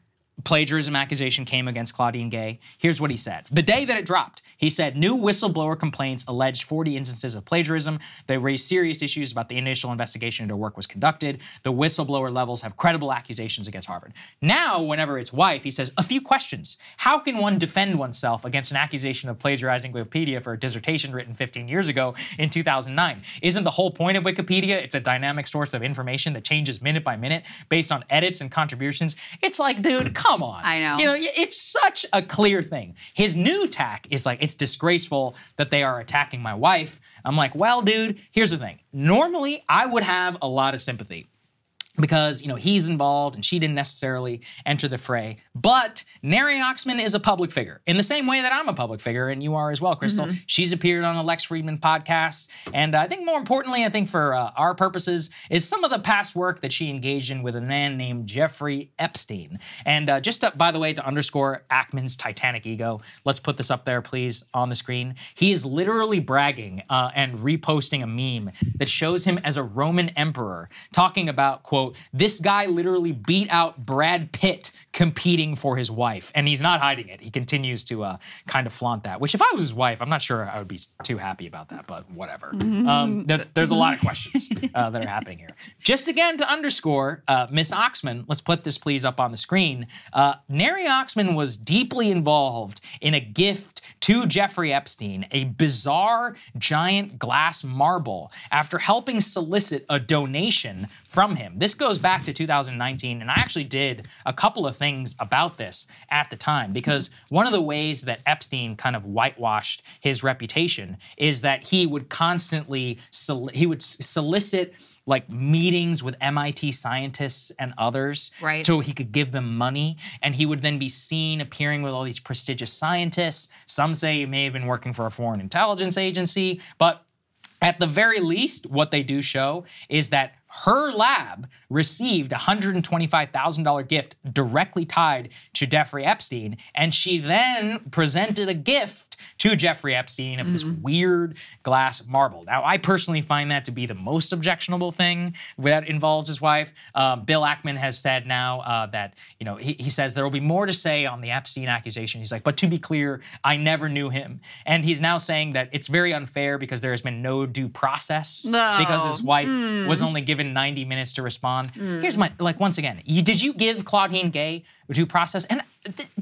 Speaker 1: plagiarism accusation came against Claudine Gay. Here's what he said. The day that it dropped, he said new whistleblower complaints alleged 40 instances of plagiarism. They raised serious issues about the initial investigation into work was conducted. The whistleblower levels have credible accusations against Harvard. Now, whenever it's wife, he says a few questions. How can one defend oneself against an accusation of plagiarizing Wikipedia for a dissertation written 15 years ago in 2009? Isn't the whole point of Wikipedia it's a dynamic source of information that changes minute by minute based on edits and contributions? It's like, dude, come on.
Speaker 2: I know.
Speaker 1: You know, it's such a clear thing. His new tack is like, it's disgraceful that they are attacking my wife. I'm like, well, dude, here's the thing. Normally, I would have a lot of sympathy because you know he's involved and she didn't necessarily enter the fray. But Neri Oxman is a public figure in the same way that I'm a public figure, and you are as well, Krystal.
Speaker 2: Mhm.
Speaker 1: She's appeared on the Lex Fridman podcast, and I think more importantly, I think for uh, our purposes, is some of the past work that she engaged in with a man named Jeffrey Epstein. And uh, just to, by the way, to underscore Ackman's titanic ego, let's put this up there, please, on the screen. He is literally bragging uh, and reposting a meme that shows him as a Roman emperor, talking about quote this guy literally beat out Brad Pitt competing for his wife, and he's not hiding it. He continues to uh, kind of flaunt that. Which, if I was his wife, I'm not sure I would be too happy about that, but whatever. Um, that's, there's a lot of questions uh, that are happening here. Just again to underscore, uh, Miss Oxman, let's put this please up on the screen. Uh, Neri Oxman was deeply involved in a gift to Jeffrey Epstein, a bizarre giant glass marble, after helping solicit a donation from him. This goes back to 2019, and I actually did a couple of things about this at the time because one of the ways that Epstein kind of whitewashed his reputation is that he would constantly he would solicit like meetings with MIT scientists and others
Speaker 2: Right.
Speaker 1: so he could give them money. And he would then be seen appearing with all these prestigious scientists. Some say he may have been working for a foreign intelligence agency. But at the very least, what they do show is that her lab received a $125,000 gift directly tied to Jeffrey Epstein, and she then presented a gift to Jeffrey Epstein of this weird glass marble. Now, I personally find that to be the most objectionable thing that involves his wife. Um, Bill Ackman has said now uh, that, you know, he, he says there will be more to say on the Epstein accusation. He's like, but to be clear, I never knew him. And he's now saying that it's very unfair because there has been no due process
Speaker 2: No.
Speaker 1: because his wife
Speaker 2: Hmm.
Speaker 1: was only given 90 minutes to respond.
Speaker 2: Hmm.
Speaker 1: Here's my, like, once again, you, did you give Claudine Gay due process? And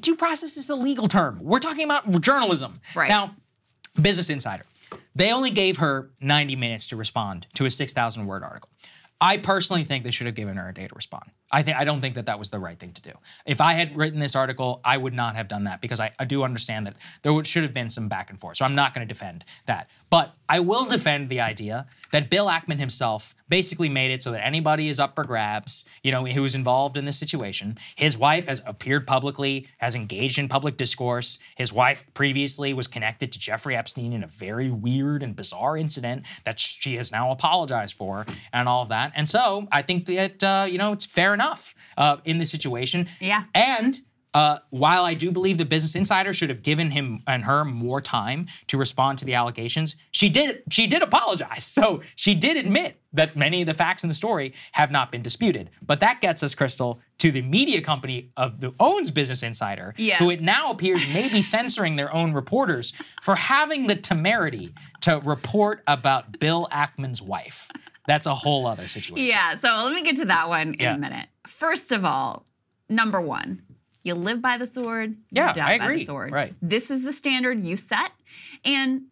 Speaker 1: due process is a legal term. We're talking about journalism.
Speaker 2: Right.
Speaker 1: Now, Business Insider, they only gave her 90 minutes to respond to a 6,000 word article. I personally think they should have given her a day to respond. I think I don't think that that was the right thing to do. If I had written this article, I would not have done that because I, I do understand that there should have been some back and forth. So I'm not going to defend that. But I will defend the idea that Bill Ackman himself basically made it so that anybody is up for grabs, you know, who is involved in this situation. His wife has appeared publicly, has engaged in public discourse. His wife previously was connected to Jeffrey Epstein in a very weird and bizarre incident that she has now apologized for and all of that. And so I think that, uh, you know, it's fair enough uh, in this situation.
Speaker 2: Yeah.
Speaker 1: And uh, while I do believe the Business Insider should have given him and her more time to respond to the allegations, she did. She did apologize, so she did admit that many of the facts in the story have not been disputed. But that gets us, Krystal, to the media company of the owns Business Insider,
Speaker 2: Yes.
Speaker 1: who it now appears may be censoring their own reporters for having the temerity to report about Bill Ackman's wife. That's a whole other situation.
Speaker 2: Yeah, so let me get to that one in
Speaker 1: Yeah.
Speaker 2: a minute. First of all, number one, you live by the sword,
Speaker 1: Yeah,
Speaker 2: you die
Speaker 1: I
Speaker 2: by the
Speaker 1: agree.
Speaker 2: sword.
Speaker 1: Right.
Speaker 2: This is the standard you set. And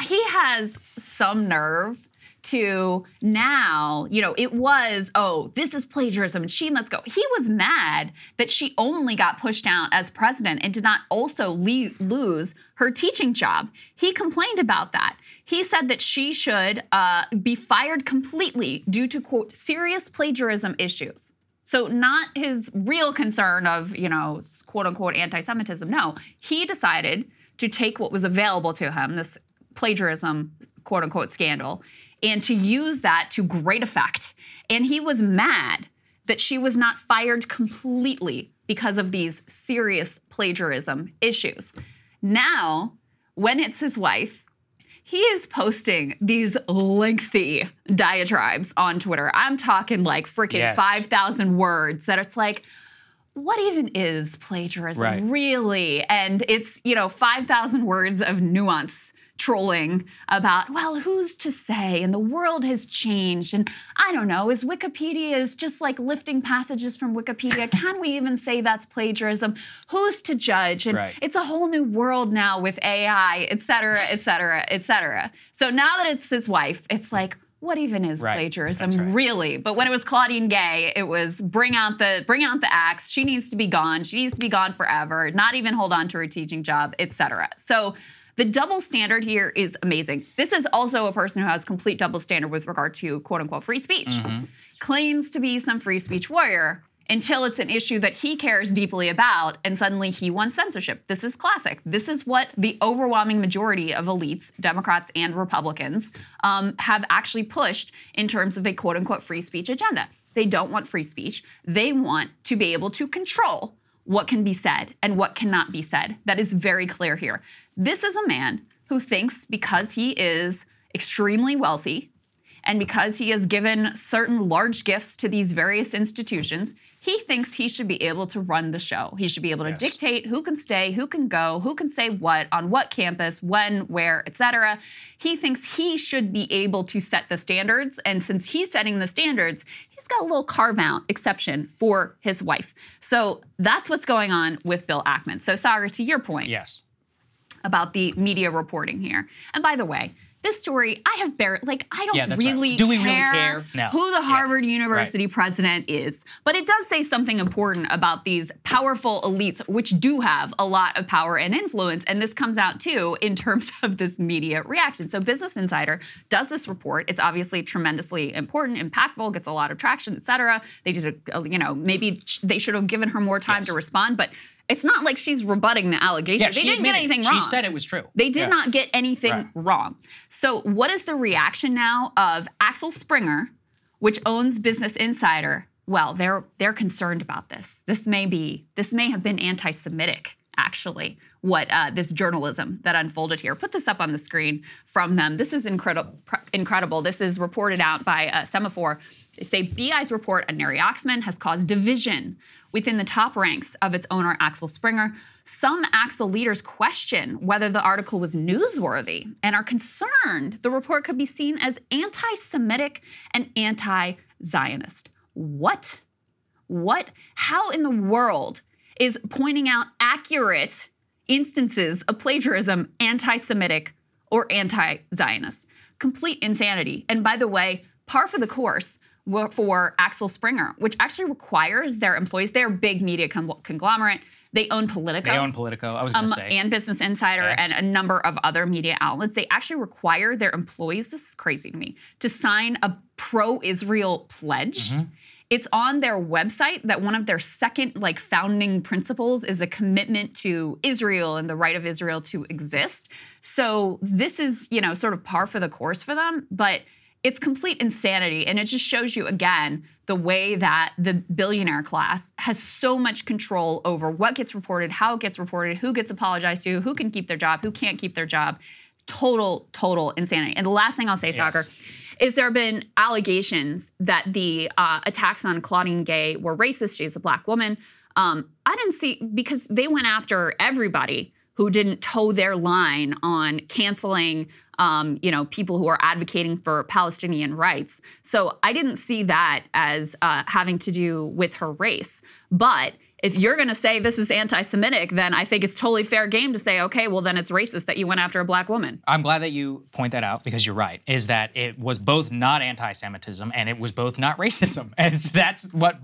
Speaker 2: he has some nerve to now, you know, it was, oh, this is plagiarism and she must go. He was mad that she only got pushed out as president and did not also le- lose her teaching job. He complained about that. He said that she should uh, be fired completely due to, quote, serious plagiarism issues. So, not his real concern of, you know, quote unquote anti Semitism. No, he decided to take what was available to him, this plagiarism, quote unquote, scandal, and to use that to great effect. And he was mad that she was not fired completely because of these serious plagiarism issues. Now, when it's his wife, he is posting these lengthy diatribes on Twitter. I'm talking like freaking
Speaker 1: Yes.
Speaker 2: 5,000 words that it's like, what even is plagiarism
Speaker 1: Right.
Speaker 2: really? And it's, you know, 5,000 words of nuance trolling about, well, who's to say? And the world has changed. And I don't know, is Wikipedia is just like lifting passages from Wikipedia? Can we even say that's plagiarism? Who's to judge? And
Speaker 1: Right.
Speaker 2: it's a whole new world now with AI, et cetera, et cetera, et cetera. So now that it's his wife, it's like, what even is
Speaker 1: Right.
Speaker 2: plagiarism really? But when it was Claudine Gay, it was bring out the bring out the axe. She needs to be gone. She needs to be gone forever. Not even hold on to her teaching job, etc. So the double standard here is amazing. This is also a person who has complete double standard with regard to quote unquote free speech. Claims to be some free speech warrior until it's an issue that he cares deeply about, and suddenly he wants censorship. This is classic. This is what the overwhelming majority of elites, Democrats and Republicans, um, have actually pushed in terms of a quote unquote free speech agenda. They don't want free speech. They want to be able to control what can be said and what cannot be said. That is very clear here. This is a man who thinks because he is extremely wealthy, and because he has given certain large gifts to these various institutions, he thinks he should be able to run the show. He should be able to dictate who can stay, who can go, who can say what, on what campus, when, where, etc. He thinks he should be able to set the standards. And since he's setting the standards, he's got a little carve out exception for his wife. So that's what's going on with Bill Ackman. So, Saagar, to your point
Speaker 1: Yes.
Speaker 2: About the media reporting here. And by the way, this story, I have barely, like, I don't
Speaker 1: Yeah, that's right.
Speaker 2: really,
Speaker 1: Do we really
Speaker 2: care
Speaker 1: care? No.
Speaker 2: who the
Speaker 1: Yeah.
Speaker 2: Harvard University president is. But it does say something important about these powerful elites, which do have a lot of power and influence. And this comes out too in terms of this media reaction. So Business Insider does this report. It's obviously tremendously important, impactful, gets a lot of traction, et cetera. They did, a, you know, maybe they should have given her more time to respond, but it's not like she's rebutting the allegation.
Speaker 1: Yeah,
Speaker 2: they didn't get anything wrong.
Speaker 1: She said it was true.
Speaker 2: They did
Speaker 1: Yeah.
Speaker 2: not get anything
Speaker 1: Right.
Speaker 2: wrong. So, what is the reaction now of Axel Springer, which owns Business Insider? Well, they're they're concerned about this. This may be this may have been anti-Semitic, actually. What uh, this journalism that unfolded here. Put this up on the screen from them. This is incredible. Incredible. This is reported out by uh, Semafor. They say BI's report on Neri Oxman has caused division within the top ranks of its owner, Axel Springer. Some Axel leaders question whether the article was newsworthy and are concerned the report could be seen as anti Semitic and anti Zionist. What? What? How in the world is pointing out accurate instances of plagiarism anti Semitic or anti Zionist? Complete insanity. And by the way, par for the course for Axel Springer, which actually requires their employees, they're a big media con- conglomerate. They own Politico.
Speaker 1: They own Politico. I was going
Speaker 2: Um,
Speaker 1: to say.
Speaker 2: and Business Insider
Speaker 1: Yes.
Speaker 2: and a number of other media outlets. They actually require their employees, this is crazy to me, to sign a pro Israel pledge.
Speaker 1: Mm-hmm.
Speaker 2: It's on their website that one of their second like founding principles is a commitment to Israel and the right of Israel to exist. So this is, you know, sort of par for the course for them, but it's complete insanity and it just shows you again the way that the billionaire class has so much control over what gets reported, how it gets reported, who gets apologized to, who can keep their job, who can't keep their job. Total, total insanity. And the last thing I'll say, Saagar, is there have been allegations that the uh, attacks on Claudine Gay were racist. She's a black woman. Um, I didn't see because they went after everybody who didn't toe their line on canceling, um, you know, people who are advocating for Palestinian rights. So I didn't see that as uh, having to do with her race. But if you're going to say this is anti-Semitic, then I think it's totally fair game to say, okay, well then it's racist that you went after a black woman.
Speaker 1: I'm glad that you point that out because you're right. Is that it was both not anti-Semitism and it was both not racism, and that's what.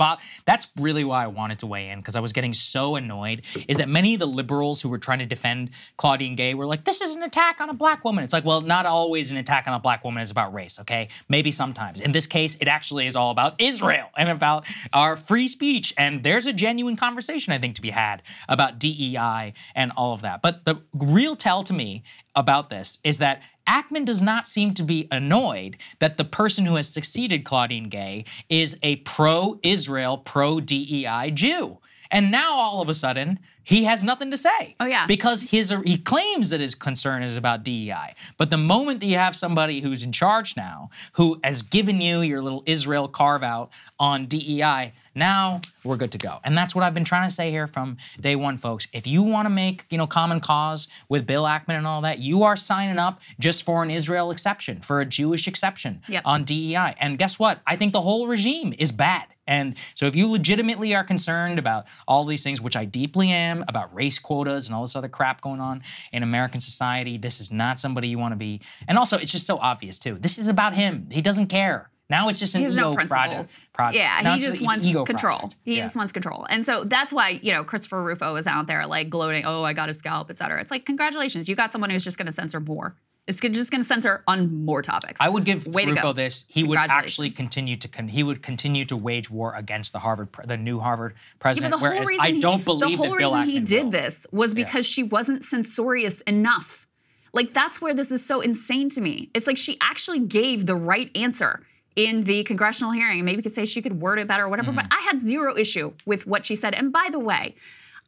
Speaker 1: That's really why I wanted to weigh in because I was getting so annoyed. Is that many of the liberals who were trying to defend Claudine Gay were like, "This is an attack on a black woman." It's like, well, not always an attack on a black woman is about race. Okay, maybe sometimes. In this case, it actually is all about Israel and about our free speech, and there's a genuine conversation I think to be had about DEI and all of that. But the real tell to me about this is that Ackman does not seem to be annoyed that the person who has succeeded Claudine Gay is a pro Israel, pro DEI Jew. And now all of a sudden, he has nothing to say.
Speaker 2: Oh yeah.
Speaker 1: Because his he claims that his concern is about DEI. But the moment that you have somebody who's in charge now, who has given you your little Israel carve out on DEI, now we're good to go. And that's what I've been trying to say here from day one, folks. If you want to make, you know, common cause with Bill Ackman and all that, you are signing up just for an Israel exception, for a Jewish exception
Speaker 2: Yep.
Speaker 1: on DEI. And guess what? I think the whole regime is bad. And so if you legitimately are concerned about all these things, which I deeply am, about race quotas and all this other crap going on in American society, this is not somebody you want to be. And also, it's just so obvious too. This is about him. He doesn't care. Now it's just an
Speaker 2: he has
Speaker 1: ego
Speaker 2: no
Speaker 1: project. project.
Speaker 2: Yeah,
Speaker 1: Now
Speaker 2: he just wants control.
Speaker 1: project.
Speaker 2: He
Speaker 1: Yeah.
Speaker 2: just wants control. And so that's why, you know, Christopher Rufo is out there like gloating, oh, I got a scalp, et cetera. It's like, congratulations, you got someone who's just going to censor more. It's just going to censor on more topics.
Speaker 1: I would give
Speaker 2: Way
Speaker 1: Rufo this. He would actually continue to con- he would continue to wage war against the Harvard pre- the new Harvard president.
Speaker 2: whole
Speaker 1: whereas I
Speaker 2: he-
Speaker 1: don't believe
Speaker 2: the whole
Speaker 1: that Bill
Speaker 2: reason
Speaker 1: Ackman
Speaker 2: he did this was
Speaker 1: Yeah.
Speaker 2: because she wasn't censorious enough. Like that's where this is so insane to me. It's like she actually gave the right answer in the congressional hearing. Maybe you could say she could word it better or whatever, but mm-hmm. I had zero issue with what she said. And by the way,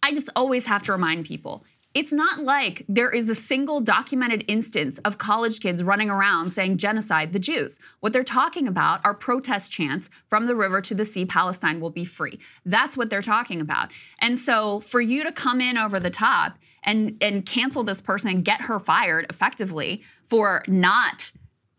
Speaker 2: I just always have to remind people. It's not like there is a single documented instance of college kids running around saying genocide the Jews. What they're talking about are protest chants from the river to the sea, Palestine will be free. That's what they're talking about. And so for you to come in over the top and, and cancel this person and get her fired effectively for not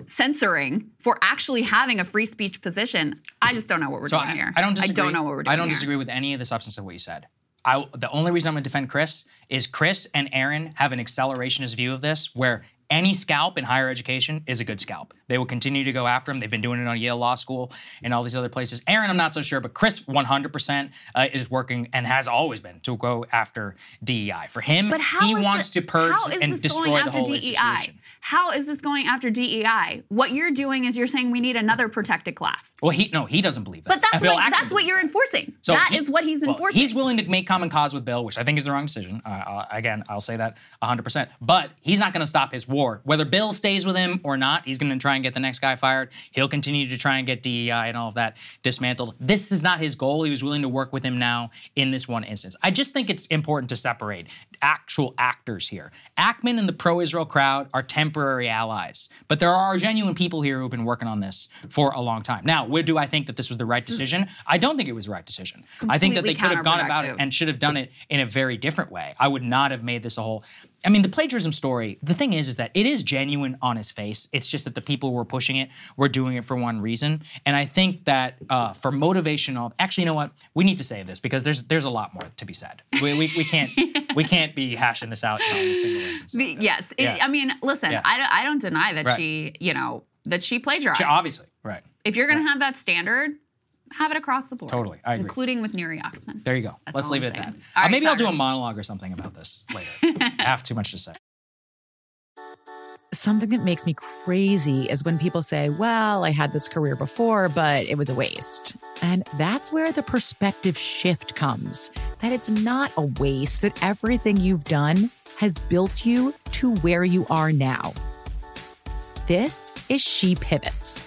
Speaker 2: censoring, for actually having a free speech position, I just don't know what we're
Speaker 1: So
Speaker 2: doing
Speaker 1: I,
Speaker 2: here.
Speaker 1: I don't disagree.
Speaker 2: I don't know what we're doing
Speaker 1: I don't
Speaker 2: here.
Speaker 1: disagree with any of the substance of what you said. I, the only reason I'm going to defend Chris is Chris and Aaron have an accelerationist view of this, where any scalp in higher education is a good scalp. They will continue to go after him. They've been doing it on Yale Law School and all these other places. Aaron, I'm not so sure, but Chris 100% uh, is working and has always been to go after DEI. For him,
Speaker 2: But how
Speaker 1: he wants
Speaker 2: the-
Speaker 1: to purge
Speaker 2: how is
Speaker 1: and
Speaker 2: this
Speaker 1: destroy
Speaker 2: going
Speaker 1: the
Speaker 2: after
Speaker 1: whole
Speaker 2: DEI?
Speaker 1: institution.
Speaker 2: How is this going after DEI? What you're doing is you're saying we need another protected class.
Speaker 1: Well, he no, he doesn't believe that.
Speaker 2: But that's what that's what you're
Speaker 1: that.
Speaker 2: enforcing.
Speaker 1: So
Speaker 2: That
Speaker 1: he-
Speaker 2: is what he's
Speaker 1: well,
Speaker 2: enforcing.
Speaker 1: He's willing to make common cause with Bill, which I think is the wrong decision. Uh, uh, again, I'll say that 100%. But he's not going to stop his war. Whether Bill stays with him or not, he's going to try and get the next guy fired. He'll continue to try and get DEI and all of that dismantled. This is not his goal. He was willing to work with him now in this one instance. I just think it's important to separate actual actors here. Ackman and the pro Israel crowd are temporary allies, but there are genuine people here who've been working on this for a long time. Now, where do I think that this was the right decision? I don't think it was the right decision. I think that they could have gone about it and should have done it in a very different way. I would not have made this a whole. I mean, the plagiarism story. The thing is, is that it is genuine on his face. It's just that the people who were pushing it were doing it for one reason. And I think that uh, for motivational, actually, you know what? We need to say this because there's there's a lot more to be said. We, we, we can't we can't be hashing this out in a single instance.
Speaker 2: Yes. It-
Speaker 1: Yeah.
Speaker 2: I mean, listen,
Speaker 1: Yeah.
Speaker 2: I, don't- I don't deny that
Speaker 1: Right.
Speaker 2: she, you know, that she plagiarized.
Speaker 1: She- obviously, right.
Speaker 2: If you're going to have that standard, have it across the board.
Speaker 1: Totally, I agree.
Speaker 2: Including with Neri Oxman.
Speaker 1: There you go.
Speaker 2: That's
Speaker 1: Let's leave
Speaker 2: I'm
Speaker 1: it at that.
Speaker 2: All
Speaker 1: Uh,
Speaker 2: right,
Speaker 1: maybe I'll do a monologue or something about this later. I have too much to say.
Speaker 8: Something that makes me crazy is when people say, Well, I had this career before, but it was a waste. And that's where the perspective shift comes that it's not a waste, that everything you've done has built you to where you are now. This is She Pivots,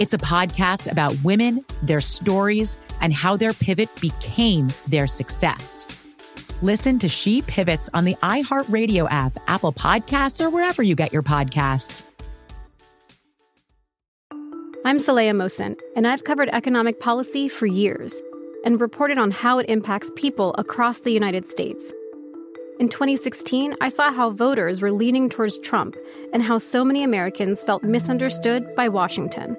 Speaker 8: It's a podcast about women, their stories, and how their pivot became their success. Listen to She Pivots on the iHeartRadio app, Apple Podcasts, or wherever you get your podcasts.
Speaker 7: I'm Saleha Mohsin, and I've covered economic policy for years and reported on how it impacts people across the United States. In 2016, I saw how voters were leaning towards Trump and how so many Americans felt misunderstood by Washington.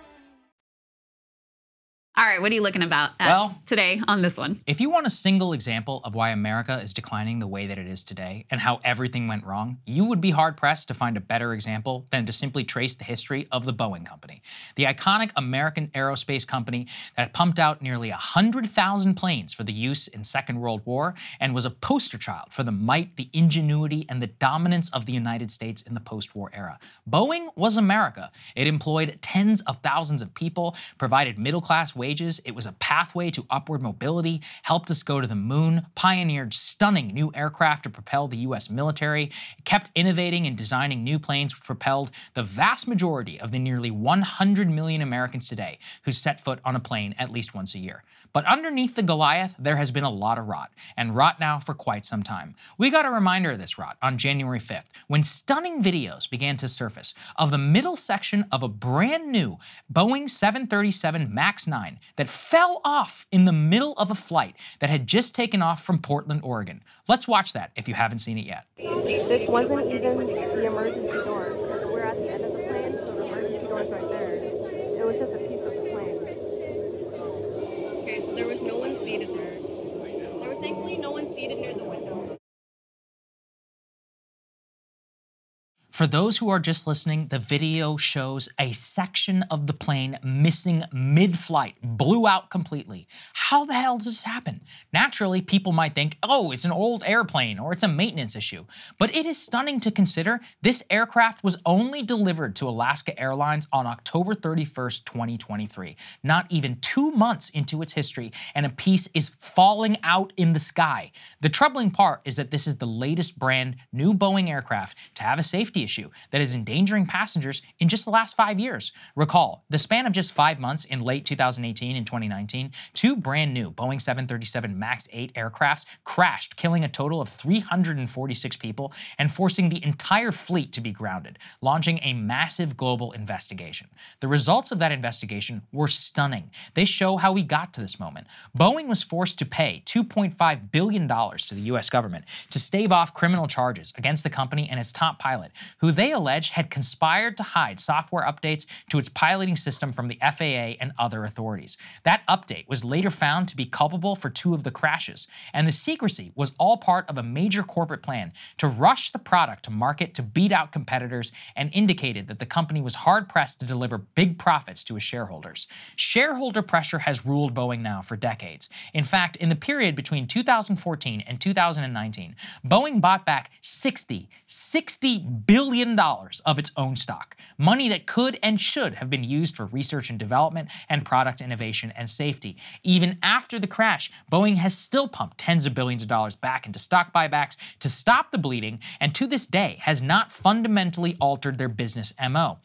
Speaker 2: All right, what are you looking about well, today on this one?
Speaker 1: If you want a single example of why America is declining the way that it is today and how everything went wrong, you would be hard pressed to find a better example than to simply trace the history of the Boeing Company, the iconic American aerospace company that pumped out nearly 100,000 planes for the use in Second World War and was a poster child for the might, the ingenuity, and the dominance of the United States in the post-war era. Boeing was America. It employed tens of thousands of people, provided middle-class wages, it was a pathway to upward mobility, helped us go to the moon, pioneered stunning new aircraft to propel the US military, kept innovating and designing new planes which propelled the vast majority of the nearly 100 million Americans today who set foot on a plane at least once a year. But underneath the Goliath, there has been a lot of rot, and rot now for quite some time. We got a reminder of this rot on January 5th when stunning videos began to surface of the middle section of a brand new Boeing 737 MAX 9 that fell off in the middle of a flight that had just taken off from Portland, Oregon. Let's watch that if you haven't seen it yet.
Speaker 9: This wasn't even the emergency door. We're at the end of the plane, so the emergency door is right there. It was just a piece of the plane.
Speaker 10: Okay, so there was no one seated there. There was thankfully no one seated near the
Speaker 1: For those who are just listening, the video shows a section of the plane missing mid flight, blew out completely. How the hell does this happen? Naturally, people might think, oh, it's an old airplane or it's a maintenance issue. But it is stunning to consider this aircraft was only delivered to Alaska Airlines on October 31st, 2023, not even two months into its history, and a piece is falling out in the sky. The troubling part is that this is the latest brand new Boeing aircraft to have a safety issue that is endangering passengers in just the last five years. Recall, the span of just five months in late 2018 and 2019, two brand new Boeing 737 MAX 8 aircrafts crashed, killing a total of 346 people and forcing the entire fleet to be grounded, launching a massive global investigation. The results of that investigation were stunning. They show how we got to this moment. Boeing was forced to pay $2.5 billion to the US government to stave off criminal charges against the company and its top pilot, who they allege had conspired to hide software updates to its piloting system from the FAA and other authorities. That update was later found to be culpable for two of the crashes, and the secrecy was all part of a major corporate plan to rush the product to market to beat out competitors and indicated that the company was hard pressed to deliver big profits to its shareholders. Shareholder pressure has ruled Boeing now for decades. In fact, in the period between 2014 and 2019, Boeing bought back 60, 60 billion billion of its own stock, money that could and should have been used for research and development and product innovation and safety. Even after the crash, Boeing has still pumped tens of billions of dollars back into stock buybacks to stop the bleeding, and to this day has not fundamentally altered their business MO.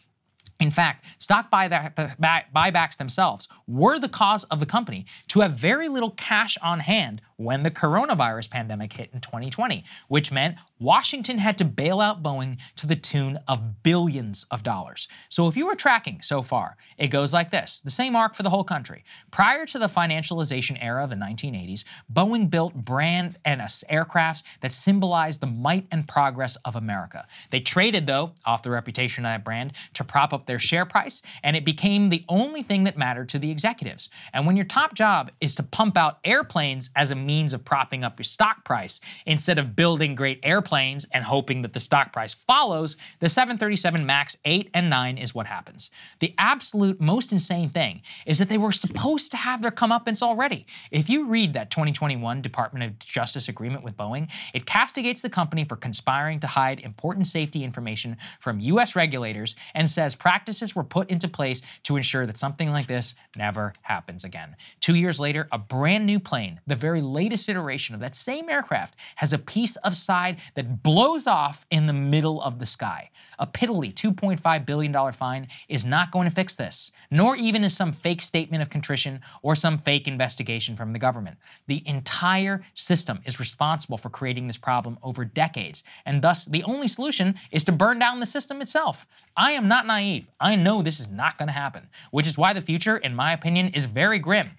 Speaker 1: In fact, stock buybacks themselves were the cause of the company to have very little cash on hand when the coronavirus pandemic hit in 2020, which meant Washington had to bail out Boeing to the tune of billions of dollars. So if you were tracking so far, it goes like this the same arc for the whole country. Prior to the financialization era of the 1980s, Boeing built brand and aircrafts that symbolized the might and progress of America. They traded, though, off the reputation of that brand to prop up their share price, and it became the only thing that mattered to the executives. And when your top job is to pump out airplanes as a means of propping up your stock price, instead of building great airplanes and hoping that the stock price follows, the 737 MAX 8 and 9 is what happens. The absolute most insane thing is that they were supposed to have their comeuppance already. If you read that 2021 Department of Justice agreement with Boeing, it castigates the company for conspiring to hide important safety information from U.S. regulators and says practices were put into place to ensure that something like this never happens again. Two years later, a brand new plane, the very latest iteration of that same aircraft, has a piece of side that blows off in the middle of the sky. A piddly $2.5 billion fine is not going to fix this, nor even is some fake statement of contrition or some fake investigation from the government. The entire system is responsible for creating this problem over decades, and thus the only solution is to burn down the system itself. I am not naive. I know this is not going to happen, which is why the future, in my opinion, is very grim.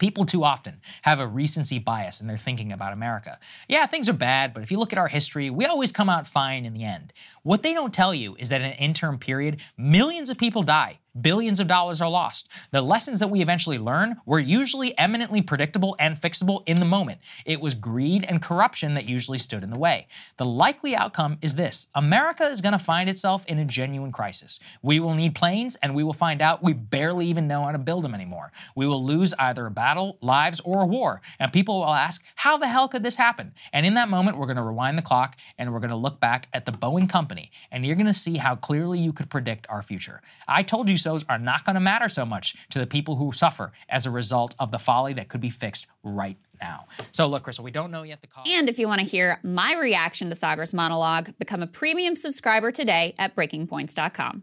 Speaker 1: People too often have a recency bias in their thinking about America. Yeah, things are bad, but if you look at our history, we always come out fine in the end. What they don't tell you is that in an interim period, millions of people die billions of dollars are lost. The lessons that we eventually learn were usually eminently predictable and fixable in the moment. It was greed and corruption that usually stood in the way. The likely outcome is this America is going to find itself in a genuine crisis. We will need planes, and we will find out we barely even know how to build them anymore. We will lose either a battle, lives, or a war. And people will ask, how the hell could this happen? And in that moment, we're going to rewind the clock and we're going to look back at the Boeing company, and you're going to see how clearly you could predict our future. I told you so's are not going to matter so much to the people who suffer as a result of the folly that could be fixed right now. So, look, Krystal, we don't know yet the cost.
Speaker 2: And if you want to hear my reaction to Saagar's monologue, become a premium subscriber today at breakingpoints.com.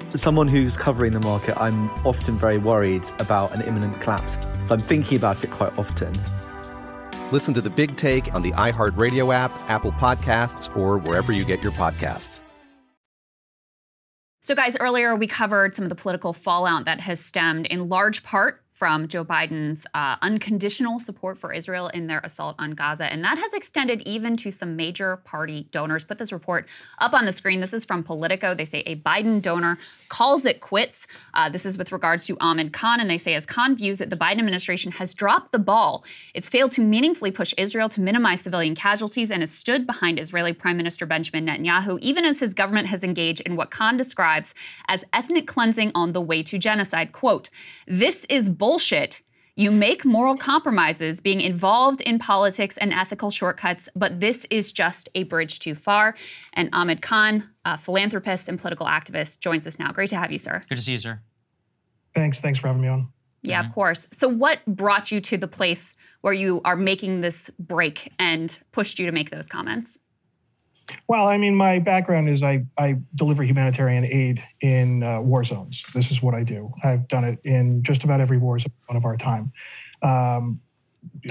Speaker 4: As someone who's covering the market, I'm often very worried about an imminent collapse. So I'm thinking about it quite often.
Speaker 5: Listen to the big take on the iHeartRadio app, Apple Podcasts, or wherever you get your podcasts.
Speaker 2: So, guys, earlier we covered some of the political fallout that has stemmed in large part from Joe Biden's uh, unconditional support for Israel in their assault on Gaza. And that has extended even to some major party donors. Put this report up on the screen. This is from Politico. They say a Biden donor calls it quits. Uh, this is with regards to Ahmed Khan. And they say, as Khan views it, the Biden administration has dropped the ball. It's failed to meaningfully push Israel to minimize civilian casualties and has stood behind Israeli Prime Minister Benjamin Netanyahu, even as his government has engaged in what Khan describes as ethnic cleansing on the way to genocide. Quote, this is bullshit. You make moral compromises being involved in politics and ethical shortcuts, but this is just a bridge too far. And Ahmed Khan, a philanthropist and political activist, joins us now. Great to have you, sir.
Speaker 1: Good to see you, sir.
Speaker 11: Thanks. Thanks for having me on.
Speaker 2: Yeah, of mm-hmm. course. So, what brought you to the place where you are making this break and pushed you to make those comments?
Speaker 11: Well, I mean, my background is I, I deliver humanitarian aid in uh, war zones. This is what I do. I've done it in just about every war zone of our time. Um,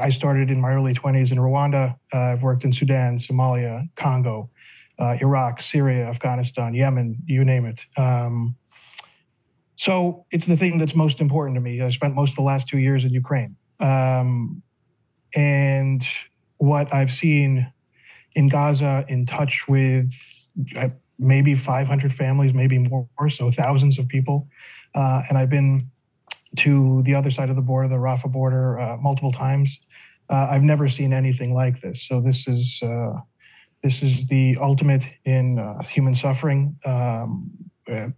Speaker 11: I started in my early 20s in Rwanda. Uh, I've worked in Sudan, Somalia, Congo, uh, Iraq, Syria, Afghanistan, Yemen, you name it. Um, so it's the thing that's most important to me. I spent most of the last two years in Ukraine. Um, and what I've seen in Gaza in touch with uh, maybe 500 families, maybe more, so thousands of people. Uh, and I've been to the other side of the border, the Rafah border, uh, multiple times. Uh, I've never seen anything like this. So this is uh, this is the ultimate in uh, human suffering. Um, it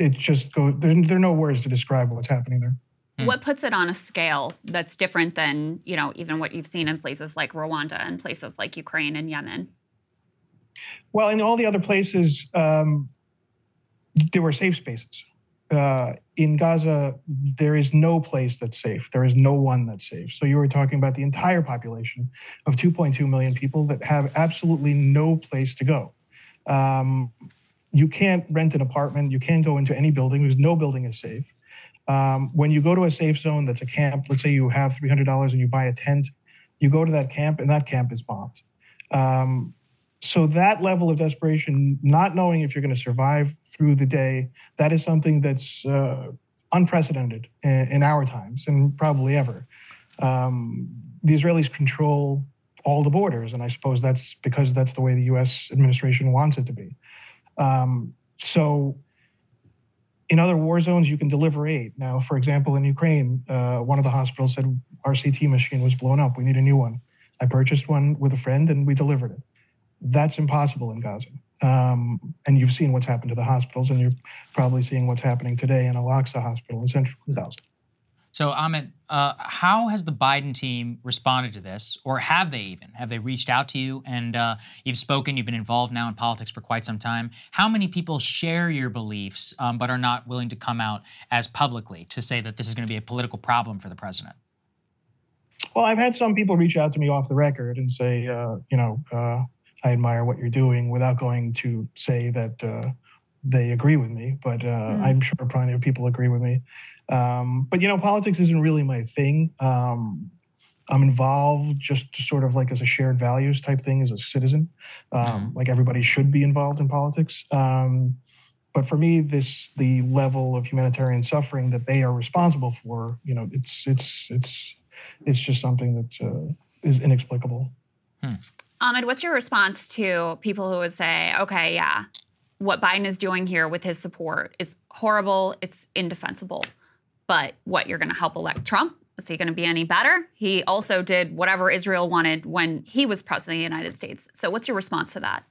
Speaker 11: it just goes. There, there are no words to describe what's happening there.
Speaker 2: Hmm. What puts it on a scale that's different than, you know, even what you've seen in places like Rwanda and places like Ukraine and Yemen?
Speaker 11: Well, in all the other places, um, there were safe spaces. Uh, in Gaza, there is no place that's safe. There is no one that's safe. So you were talking about the entire population of 2.2 million people that have absolutely no place to go. Um, you can't rent an apartment. You can't go into any building because no building is safe. Um, when you go to a safe zone that's a camp, let's say you have $300 and you buy a tent, you go to that camp and that camp is bombed. Um, so that level of desperation, not knowing if you're going to survive through the day, that is something that's uh, unprecedented in, in, our times and probably ever. Um, the Israelis control all the borders, and I suppose that's because that's the way the U.S. administration wants it to be. Um, so in other war zones, you can deliver aid. Now, for example, in Ukraine, uh, one of the hospitals said our CT machine was blown up. We need a new one. I purchased one with a friend and we delivered it. That's impossible in Gaza. Um, and you've seen what's happened to the hospitals, and you're probably seeing what's happening today in Al Aqsa Hospital in central Gaza.
Speaker 1: So, Ahmed, uh, how has the Biden team responded to this, or have they even? Have they reached out to you? And uh, you've spoken, you've been involved now in politics for quite some time. How many people share your beliefs um, but are not willing to come out as publicly to say that this is going to be a political problem for the president?
Speaker 11: Well, I've had some people reach out to me off the record and say, uh, you know, uh, I admire what you're doing without going to say that uh, they agree with me, but mm. I'm sure plenty of people agree with me. Um, but you know, politics isn't really my thing. Um, I'm involved just sort of like as a shared values type thing as a citizen. Um, mm. Like everybody should be involved in politics. Um, but for me, this the level of humanitarian suffering that they are responsible for. You know, it's it's it's it's just something that uh, is inexplicable.
Speaker 2: Hmm. Ahmed, what's your response to people who would say, "Okay, yeah, what Biden is doing here with his support is horrible. It's indefensible." But what, you're going to help elect Trump? Is he going to be any better? He also did whatever Israel wanted when he was president of the United States. So, what's your response to that?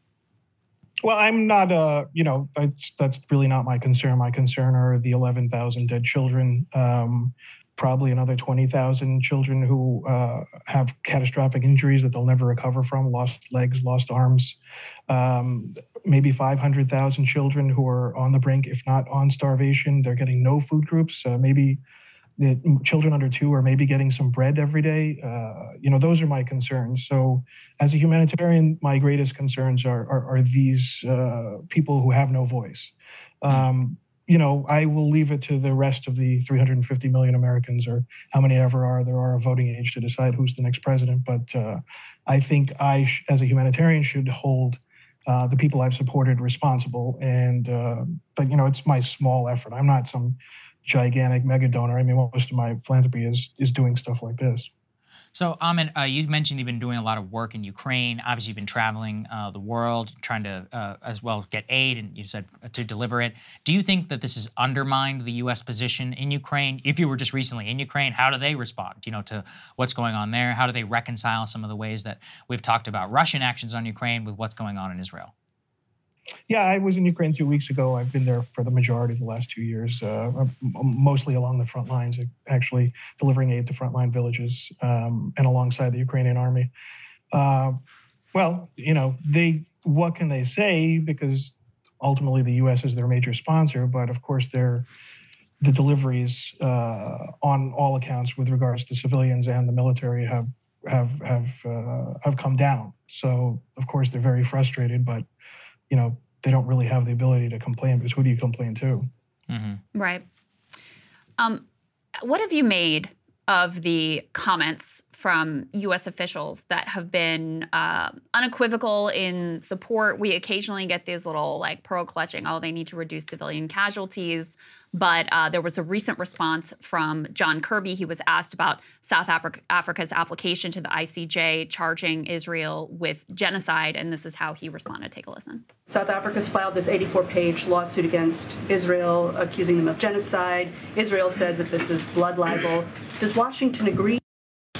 Speaker 11: Well, I'm not, uh, you know, that's that's really not my concern. My concern are the 11,000 dead children, um, probably another 20,000 children who uh, have catastrophic injuries that they'll never recover from, lost legs, lost arms, um, maybe 500,000 children who are on the brink, if not on starvation. They're getting no food groups, uh, maybe the children under two are maybe getting some bread every day. Uh, you know, those are my concerns. So, as a humanitarian, my greatest concerns are are, are these uh, people who have no voice. Um, you know, I will leave it to the rest of the 350 million Americans, or how many ever are there are of voting age, to decide who's the next president. But uh, I think I, sh- as a humanitarian, should hold uh, the people I've supported responsible. And uh, but you know, it's my small effort. I'm not some gigantic mega donor. I mean, most of my philanthropy is is doing stuff like this.
Speaker 1: So, Ahmed, uh, you mentioned you've been doing a lot of work in Ukraine. Obviously, you've been traveling uh, the world trying to, uh, as well, get aid, and you said uh, to deliver it. Do you think that this has undermined the U.S. position in Ukraine? If you were just recently in Ukraine, how do they respond? You know, to what's going on there? How do they reconcile some of the ways that we've talked about Russian actions on Ukraine with what's going on in Israel?
Speaker 11: Yeah, I was in Ukraine two weeks ago. I've been there for the majority of the last two years, uh, mostly along the front lines, actually delivering aid to frontline villages um, and alongside the Ukrainian army. Uh, well, you know, they what can they say? Because ultimately the U.S. is their major sponsor, but of course they're the deliveries uh, on all accounts with regards to civilians and the military have have have uh, have come down. So of course they're very frustrated, but you know, they don't really have the ability to complain because who do you complain to?
Speaker 2: Mm-hmm. Right. Um, what have you made of the comments from U.S. officials that have been uh, unequivocal in support? We occasionally get these little like pearl clutching, oh, they need to reduce civilian casualties. But uh, there was a recent response from John Kirby. He was asked about South Africa's application to the ICJ charging Israel with genocide, and this is how he responded. Take a listen.
Speaker 12: South Africa's filed this 84 page lawsuit against Israel, accusing them of genocide. Israel says that this is blood libel. Does Washington agree?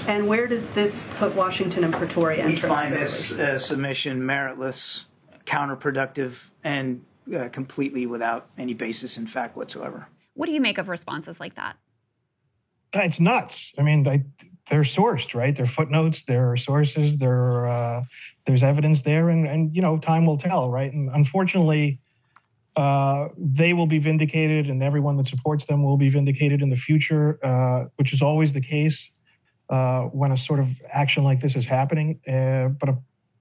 Speaker 12: And where does this put Washington and Pretoria?
Speaker 13: We find this uh, submission meritless, counterproductive, and uh, completely without any basis in fact whatsoever.
Speaker 2: What do you make of responses like that?
Speaker 11: Uh, it's nuts. I mean, they, they're sourced, right? They're footnotes, there are sources, there uh, there's evidence there, and and you know, time will tell, right? And unfortunately, uh, they will be vindicated, and everyone that supports them will be vindicated in the future, uh, which is always the case uh, when a sort of action like this is happening. Uh, but a,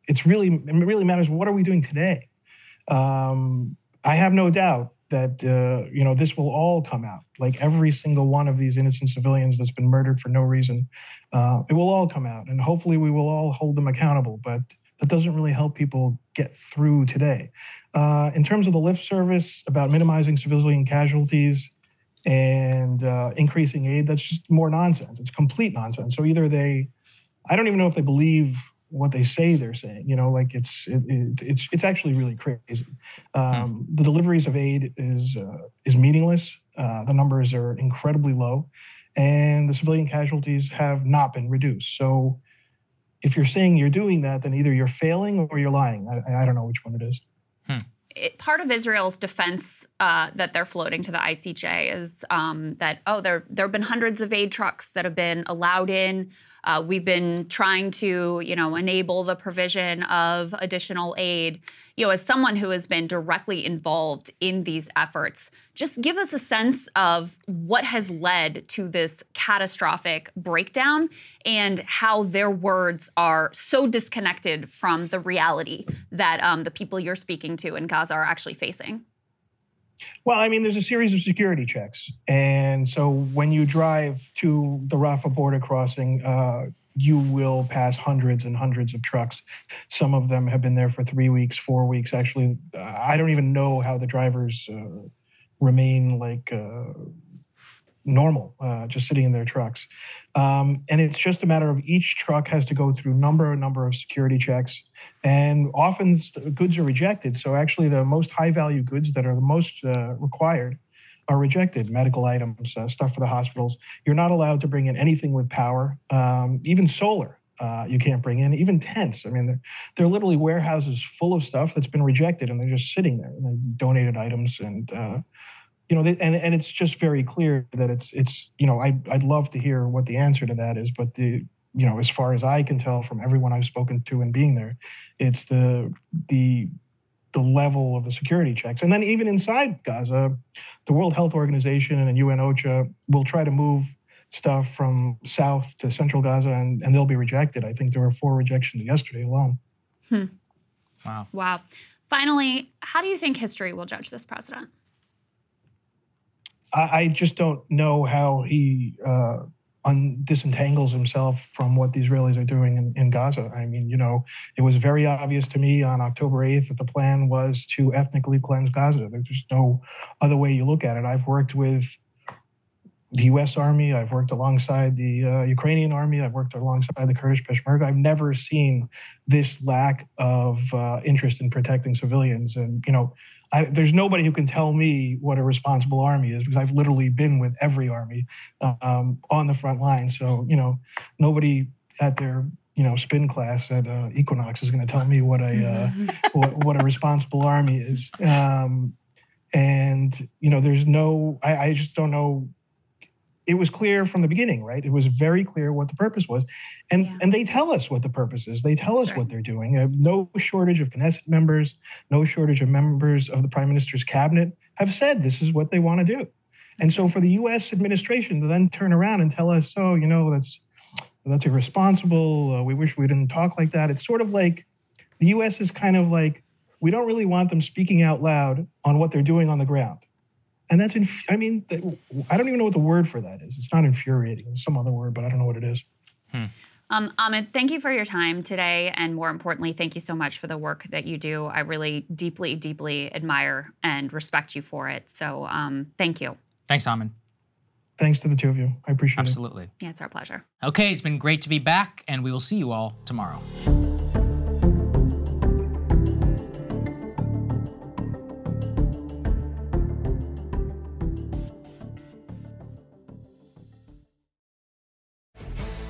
Speaker 11: it's really it really matters. What are we doing today? Um, I have no doubt that uh, you know this will all come out. Like every single one of these innocent civilians that's been murdered for no reason, uh, it will all come out, and hopefully we will all hold them accountable. But that doesn't really help people get through today. Uh, in terms of the lift service about minimizing civilian casualties and uh, increasing aid, that's just more nonsense. It's complete nonsense. So either they, I don't even know if they believe what they say they're saying. You know, like it's it, it, it's it's actually really crazy. Um, hmm. The deliveries of aid is uh, is meaningless. Uh, the numbers are incredibly low, and the civilian casualties have not been reduced. So, if you're saying you're doing that, then either you're failing or you're lying. I, I don't know which one it is.
Speaker 2: Hmm. It, part of Israel's defense uh, that they're floating to the ICJ is um, that oh there there have been hundreds of aid trucks that have been allowed in uh, we've been trying to, you know, enable the provision of additional aid. You know, as someone who has been directly involved in these efforts, just give us a sense of what has led to this catastrophic breakdown and how their words are so disconnected from the reality that um, the people you're speaking to in Gaza are actually facing.
Speaker 11: Well, I mean, there's a series of security checks. And so when you drive to the Rafah border crossing, uh, you will pass hundreds and hundreds of trucks. Some of them have been there for three weeks, four weeks. Actually, I don't even know how the drivers uh, remain like uh, normal, uh, just sitting in their trucks. Um, and it's just a matter of each truck has to go through number and number of security checks, and often goods are rejected. So actually, the most high value goods that are the most uh, required are rejected. Medical items, uh, stuff for the hospitals. You're not allowed to bring in anything with power, um, even solar. Uh, you can't bring in even tents. I mean, they're, they're literally warehouses full of stuff that's been rejected, and they're just sitting there. And donated items, and uh, you know, and and it's just very clear that it's it's you know I I'd love to hear what the answer to that is, but the you know as far as I can tell from everyone I've spoken to and being there, it's the the the level of the security checks, and then even inside Gaza, the World Health Organization and UN OCHA will try to move stuff from south to central Gaza, and, and they'll be rejected. I think there were four rejections yesterday alone.
Speaker 2: Hmm.
Speaker 1: Wow.
Speaker 2: Wow. Finally, how do you think history will judge this president?
Speaker 11: I, I just don't know how he uh, un- disentangles himself from what the Israelis are doing in, in Gaza. I mean, you know, it was very obvious to me on October 8th that the plan was to ethnically cleanse Gaza. There's just no other way you look at it. I've worked with the U.S. Army. I've worked alongside the uh, Ukrainian Army. I've worked alongside the Kurdish Peshmerga. I've never seen this lack of uh, interest in protecting civilians. And you know, I, there's nobody who can tell me what a responsible army is because I've literally been with every army um, on the front line. So you know, nobody at their you know spin class at uh, Equinox is going to tell me what a uh, what, what a responsible army is. Um, and you know, there's no. I, I just don't know it was clear from the beginning, right? It was very clear what the purpose was, and yeah. and they tell us what the purpose is. They tell That's us right. what they're doing. Uh, no shortage of Knesset members, no shortage of members of the prime minister's cabinet have said this is what they want to do. And so, for the U.S. administration to then turn around and tell us, "Oh, you know, that's that's irresponsible. Uh, we wish we didn't talk like that." It's sort of like the U.S. is kind of like we don't really want them speaking out loud on what they're doing on the ground and that's inf- i mean i don't even know what the word for that is it's not infuriating it's some other word but i don't know what it is
Speaker 2: hmm. um, Ahmed, thank you for your time today. And more importantly, thank you so much for the work that you do. I really deeply, deeply admire and respect you for it. So um, thank you.
Speaker 1: Thanks, Ahmed.
Speaker 11: Thanks to the two of you. I appreciate
Speaker 1: Absolutely.
Speaker 11: it.
Speaker 1: Absolutely.
Speaker 2: Yeah, it's our pleasure.
Speaker 1: Okay, it's been great to be back, and we will see you all tomorrow.